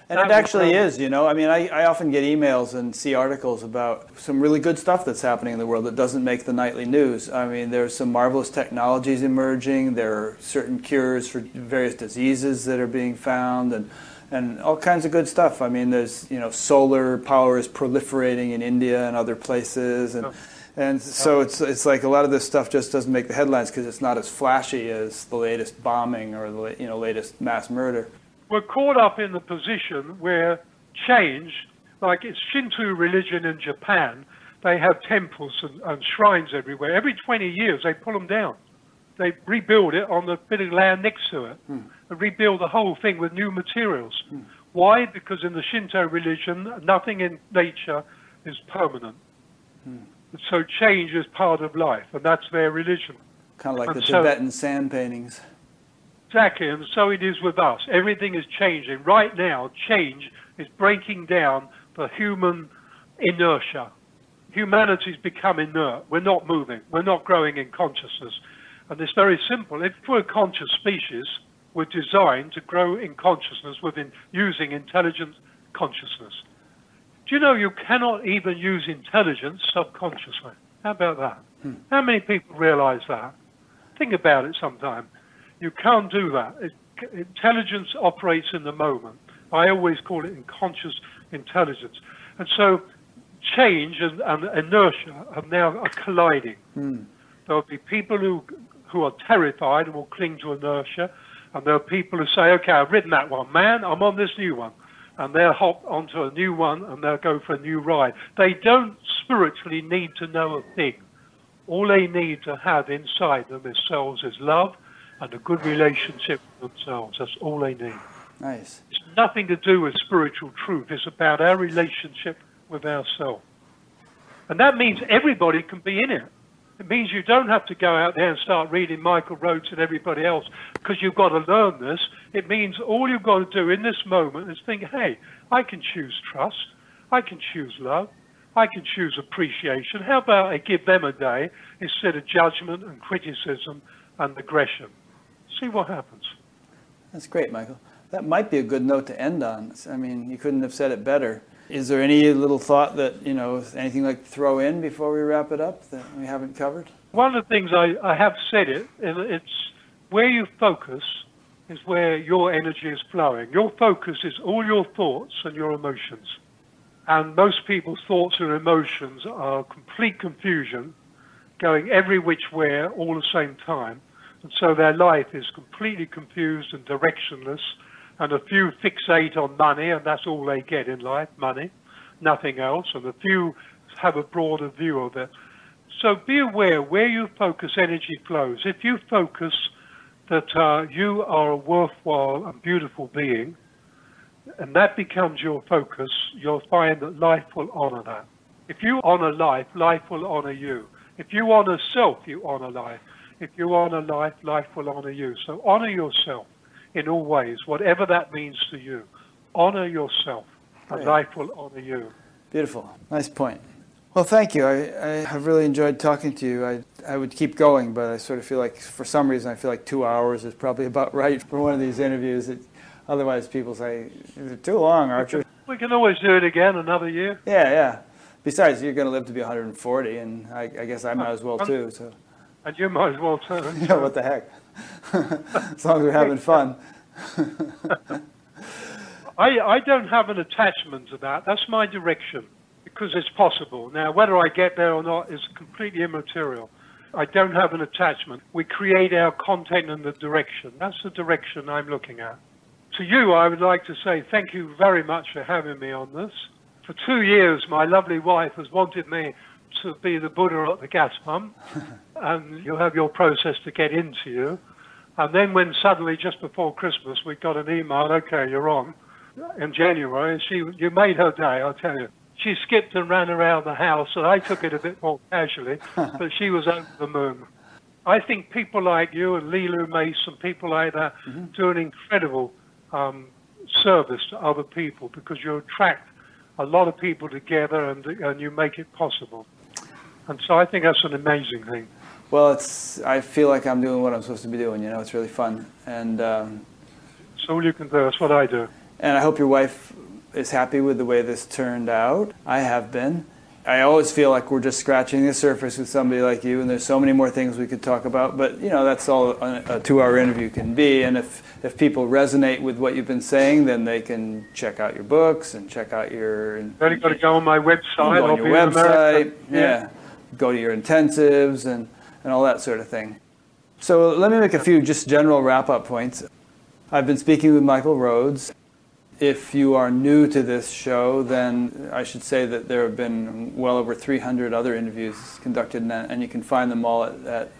And it actually is, you know. I mean, I, I often get emails and see articles about some really good stuff that's happening in the world that doesn't make the nightly news. I mean, there's some marvelous technologies emerging. There are certain cures for various diseases that are being found, and and all kinds of good stuff. I mean, there's you know, solar power is proliferating in India and other places, and. Oh and oh. so it's it's like a lot of this stuff just doesn't make the headlines because it's not as flashy as the latest bombing or the you know latest mass murder. We're caught up in the position where change, like it's Shinto religion in Japan, they have temples and, and shrines everywhere. Every 20 years they pull them down. They rebuild it on the bit of land next to it hmm. and rebuild the whole thing with new materials. Hmm. Why? Because in the Shinto religion, nothing in nature is permanent. Hmm. So change is part of life, and that's their religion. Kind of like and the so, Tibetan sand paintings. Exactly, and so it is with us. Everything is changing. Right now, change is breaking down the human inertia. Humanity's become inert. We're not moving. We're not growing in consciousness. And it's very simple. If we're a conscious species, we're designed to grow in consciousness within using intelligent consciousness. Do you know you cannot even use intelligence subconsciously? How about that? Hmm. How many people realize that? Think about it sometime. You can't do that. It, intelligence operates in the moment. I always call it unconscious intelligence. And so change and, and inertia have now are colliding. Mm. There will be people who who are terrified and will cling to inertia, and there are people who say, "Okay, I've ridden that one, man. I'm on this new one," and they'll hop onto a new one and they'll go for a new ride. They don't spiritually need to know a thing. All they need to have inside them themselves is love and a good relationship with themselves. That's all they need. Nice. It's nothing to do with spiritual truth. It's about our relationship with ourselves. And that means everybody can be in it. It means you don't have to go out there and start reading Michael Roads and everybody else because you've got to learn this. It means all you've got to do in this moment is think, hey, I can choose trust. I can choose love. I can choose appreciation. How about I give them a day instead of judgment and criticism and aggression? See what happens. That's great, Michael. That might be a good note to end on. I mean, you couldn't have said it better. Is there any little thought that, you know, anything like throw in before we wrap it up that we haven't covered? One of the things I, I have said it, it's where you focus is where your energy is flowing. Your focus is all your thoughts and your emotions. And most people's thoughts and emotions are complete confusion, going every which way all the same time. And so their life is completely confused and directionless and a few fixate on money, and that's all they get in life, money, nothing else, and a few have a broader view of it. So be aware where you focus energy flows. If you focus that uh, you are a worthwhile and beautiful being, and that becomes your focus, you'll find that life will honor that. If you honor life, life will honor you. If you honor self, you honor life. If you honor life, life will honor you. So honor yourself in all ways, whatever that means to you. Honor yourself, and Great. life will honor you. Beautiful. Nice point. Well, thank you. I, I have really enjoyed talking to you. I, I would keep going, but I sort of feel like, for some reason, I feel like two hours is probably about [laughs] right for one of these interviews. It, otherwise, people say, is it too long, Archer? We can always do it again another year. Yeah, yeah. Besides, you're going to live to be 140, and I, I guess I might as well too. So, And you might as well too. yeah, what the heck? [laughs] as long as we're having fun. [laughs] I, I don't have an attachment to that. That's my direction because it's possible. Now, whether I get there or not is completely immaterial. I don't have an attachment. We create our content and the direction. That's the direction I'm looking at. To you, I would like to say thank you very much for having me on this. For two years, my lovely wife has wanted me to be the Buddha at the gas pump, [laughs] and you have your process to get into you. And then when suddenly, just before Christmas, we got an email, okay, you're on, in January, she, you made her day, I'll tell you. She skipped and ran around the house, and I took it a bit more casually, [laughs] but she was over the moon. I think people like you and Lilou Macé, people like that, do an incredible um, service to other people because you attract a lot of people together and, and you make it possible. And so I think that's an amazing thing. Well, it's. I feel like I'm doing what I'm supposed to be doing. You know, it's really fun, and um, all you can do. That's what I do. and I hope your wife is happy with the way this turned out. I have been. I always feel like we're just scratching the surface with somebody like you, and there's so many more things we could talk about. But you know, that's all a, two-hour interview can be. And if if people resonate with what you've been saying, then they can check out your books and check out your. Only got to go on my website. go on your website, yeah. Go to your intensives and, and all that sort of thing. So let me make a few just general wrap up points. I've been speaking with Michael Roads. If you are new to this show, then I should say that there have been well over 300 other interviews conducted, and, you can find them all at, at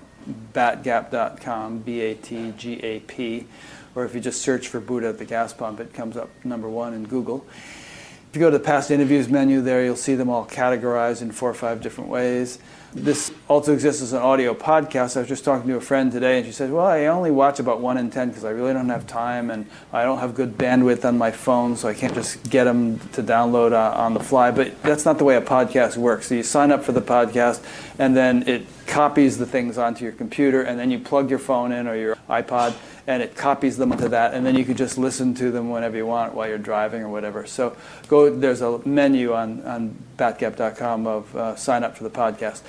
batgap.com, B A T G A P, or if you just search for Buddha at the gas pump, it comes up number one in Google. If you go to the past interviews menu there, you'll see them all categorized in four or five different ways. This also exists as an audio podcast. I was just talking to a friend today, and she said, Well, I only watch about one in ten because I really don't have time and I don't have good bandwidth on my phone, so I can't just get them to download uh, on the fly. But that's not the way a podcast works. So you sign up for the podcast, and then it copies the things onto your computer, and then you plug your phone in or your iPod, and it copies them to that, and then you can just listen to them whenever you want while you're driving or whatever. So go. There's a menu on on batgap.com of uh, sign up for the podcast.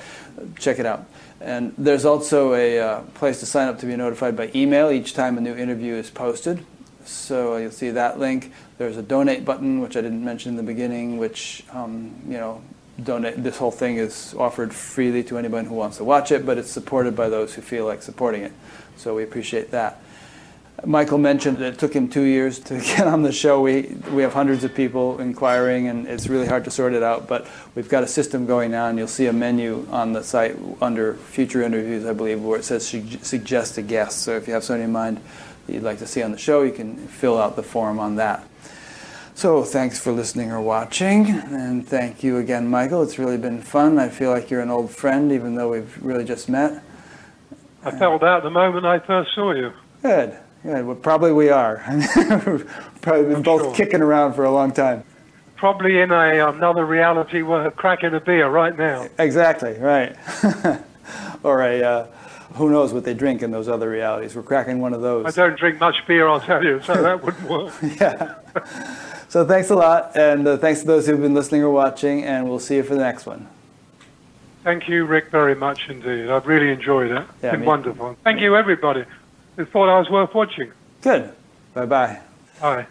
Check it out. And there's also a uh, place to sign up to be notified by email each time a new interview is posted. So you'll see that link. There's a donate button, which I didn't mention in the beginning, which um, you know donate. This whole thing is offered freely to anyone who wants to watch it, but it's supported by those who feel like supporting it. So we appreciate that. Michael mentioned that it took him two years to [laughs] get on the show. We we have hundreds of people inquiring, and it's really hard to sort it out. But we've got a system going now, and you'll see a menu on the site under future interviews, I believe, where it says suggest a guest. So if you have somebody in mind that you'd like to see on the show, you can fill out the form on that. So thanks for listening or watching, and thank you again, Michael. It's really been fun. I feel like you're an old friend, even though we've really just met. I felt that the moment I first saw you. Good. Good. Well, probably we are. [laughs] probably been I'm both sure. kicking around for a long time. Probably in a another reality, we're cracking a beer right now. Exactly. Right. [laughs] or a. Uh, who knows what they drink in those other realities? We're cracking one of those. I don't drink much beer, I'll tell you, so [laughs] that wouldn't work. yeah. So thanks a lot, and uh, thanks to those who've been listening or watching, and we'll see you for the next one. Thank you, Rick, very much indeed. I've really enjoyed it. Yeah, it's been wonderful. Thank you, everybody who thought I was worth watching. Good. Bye-bye. Bye.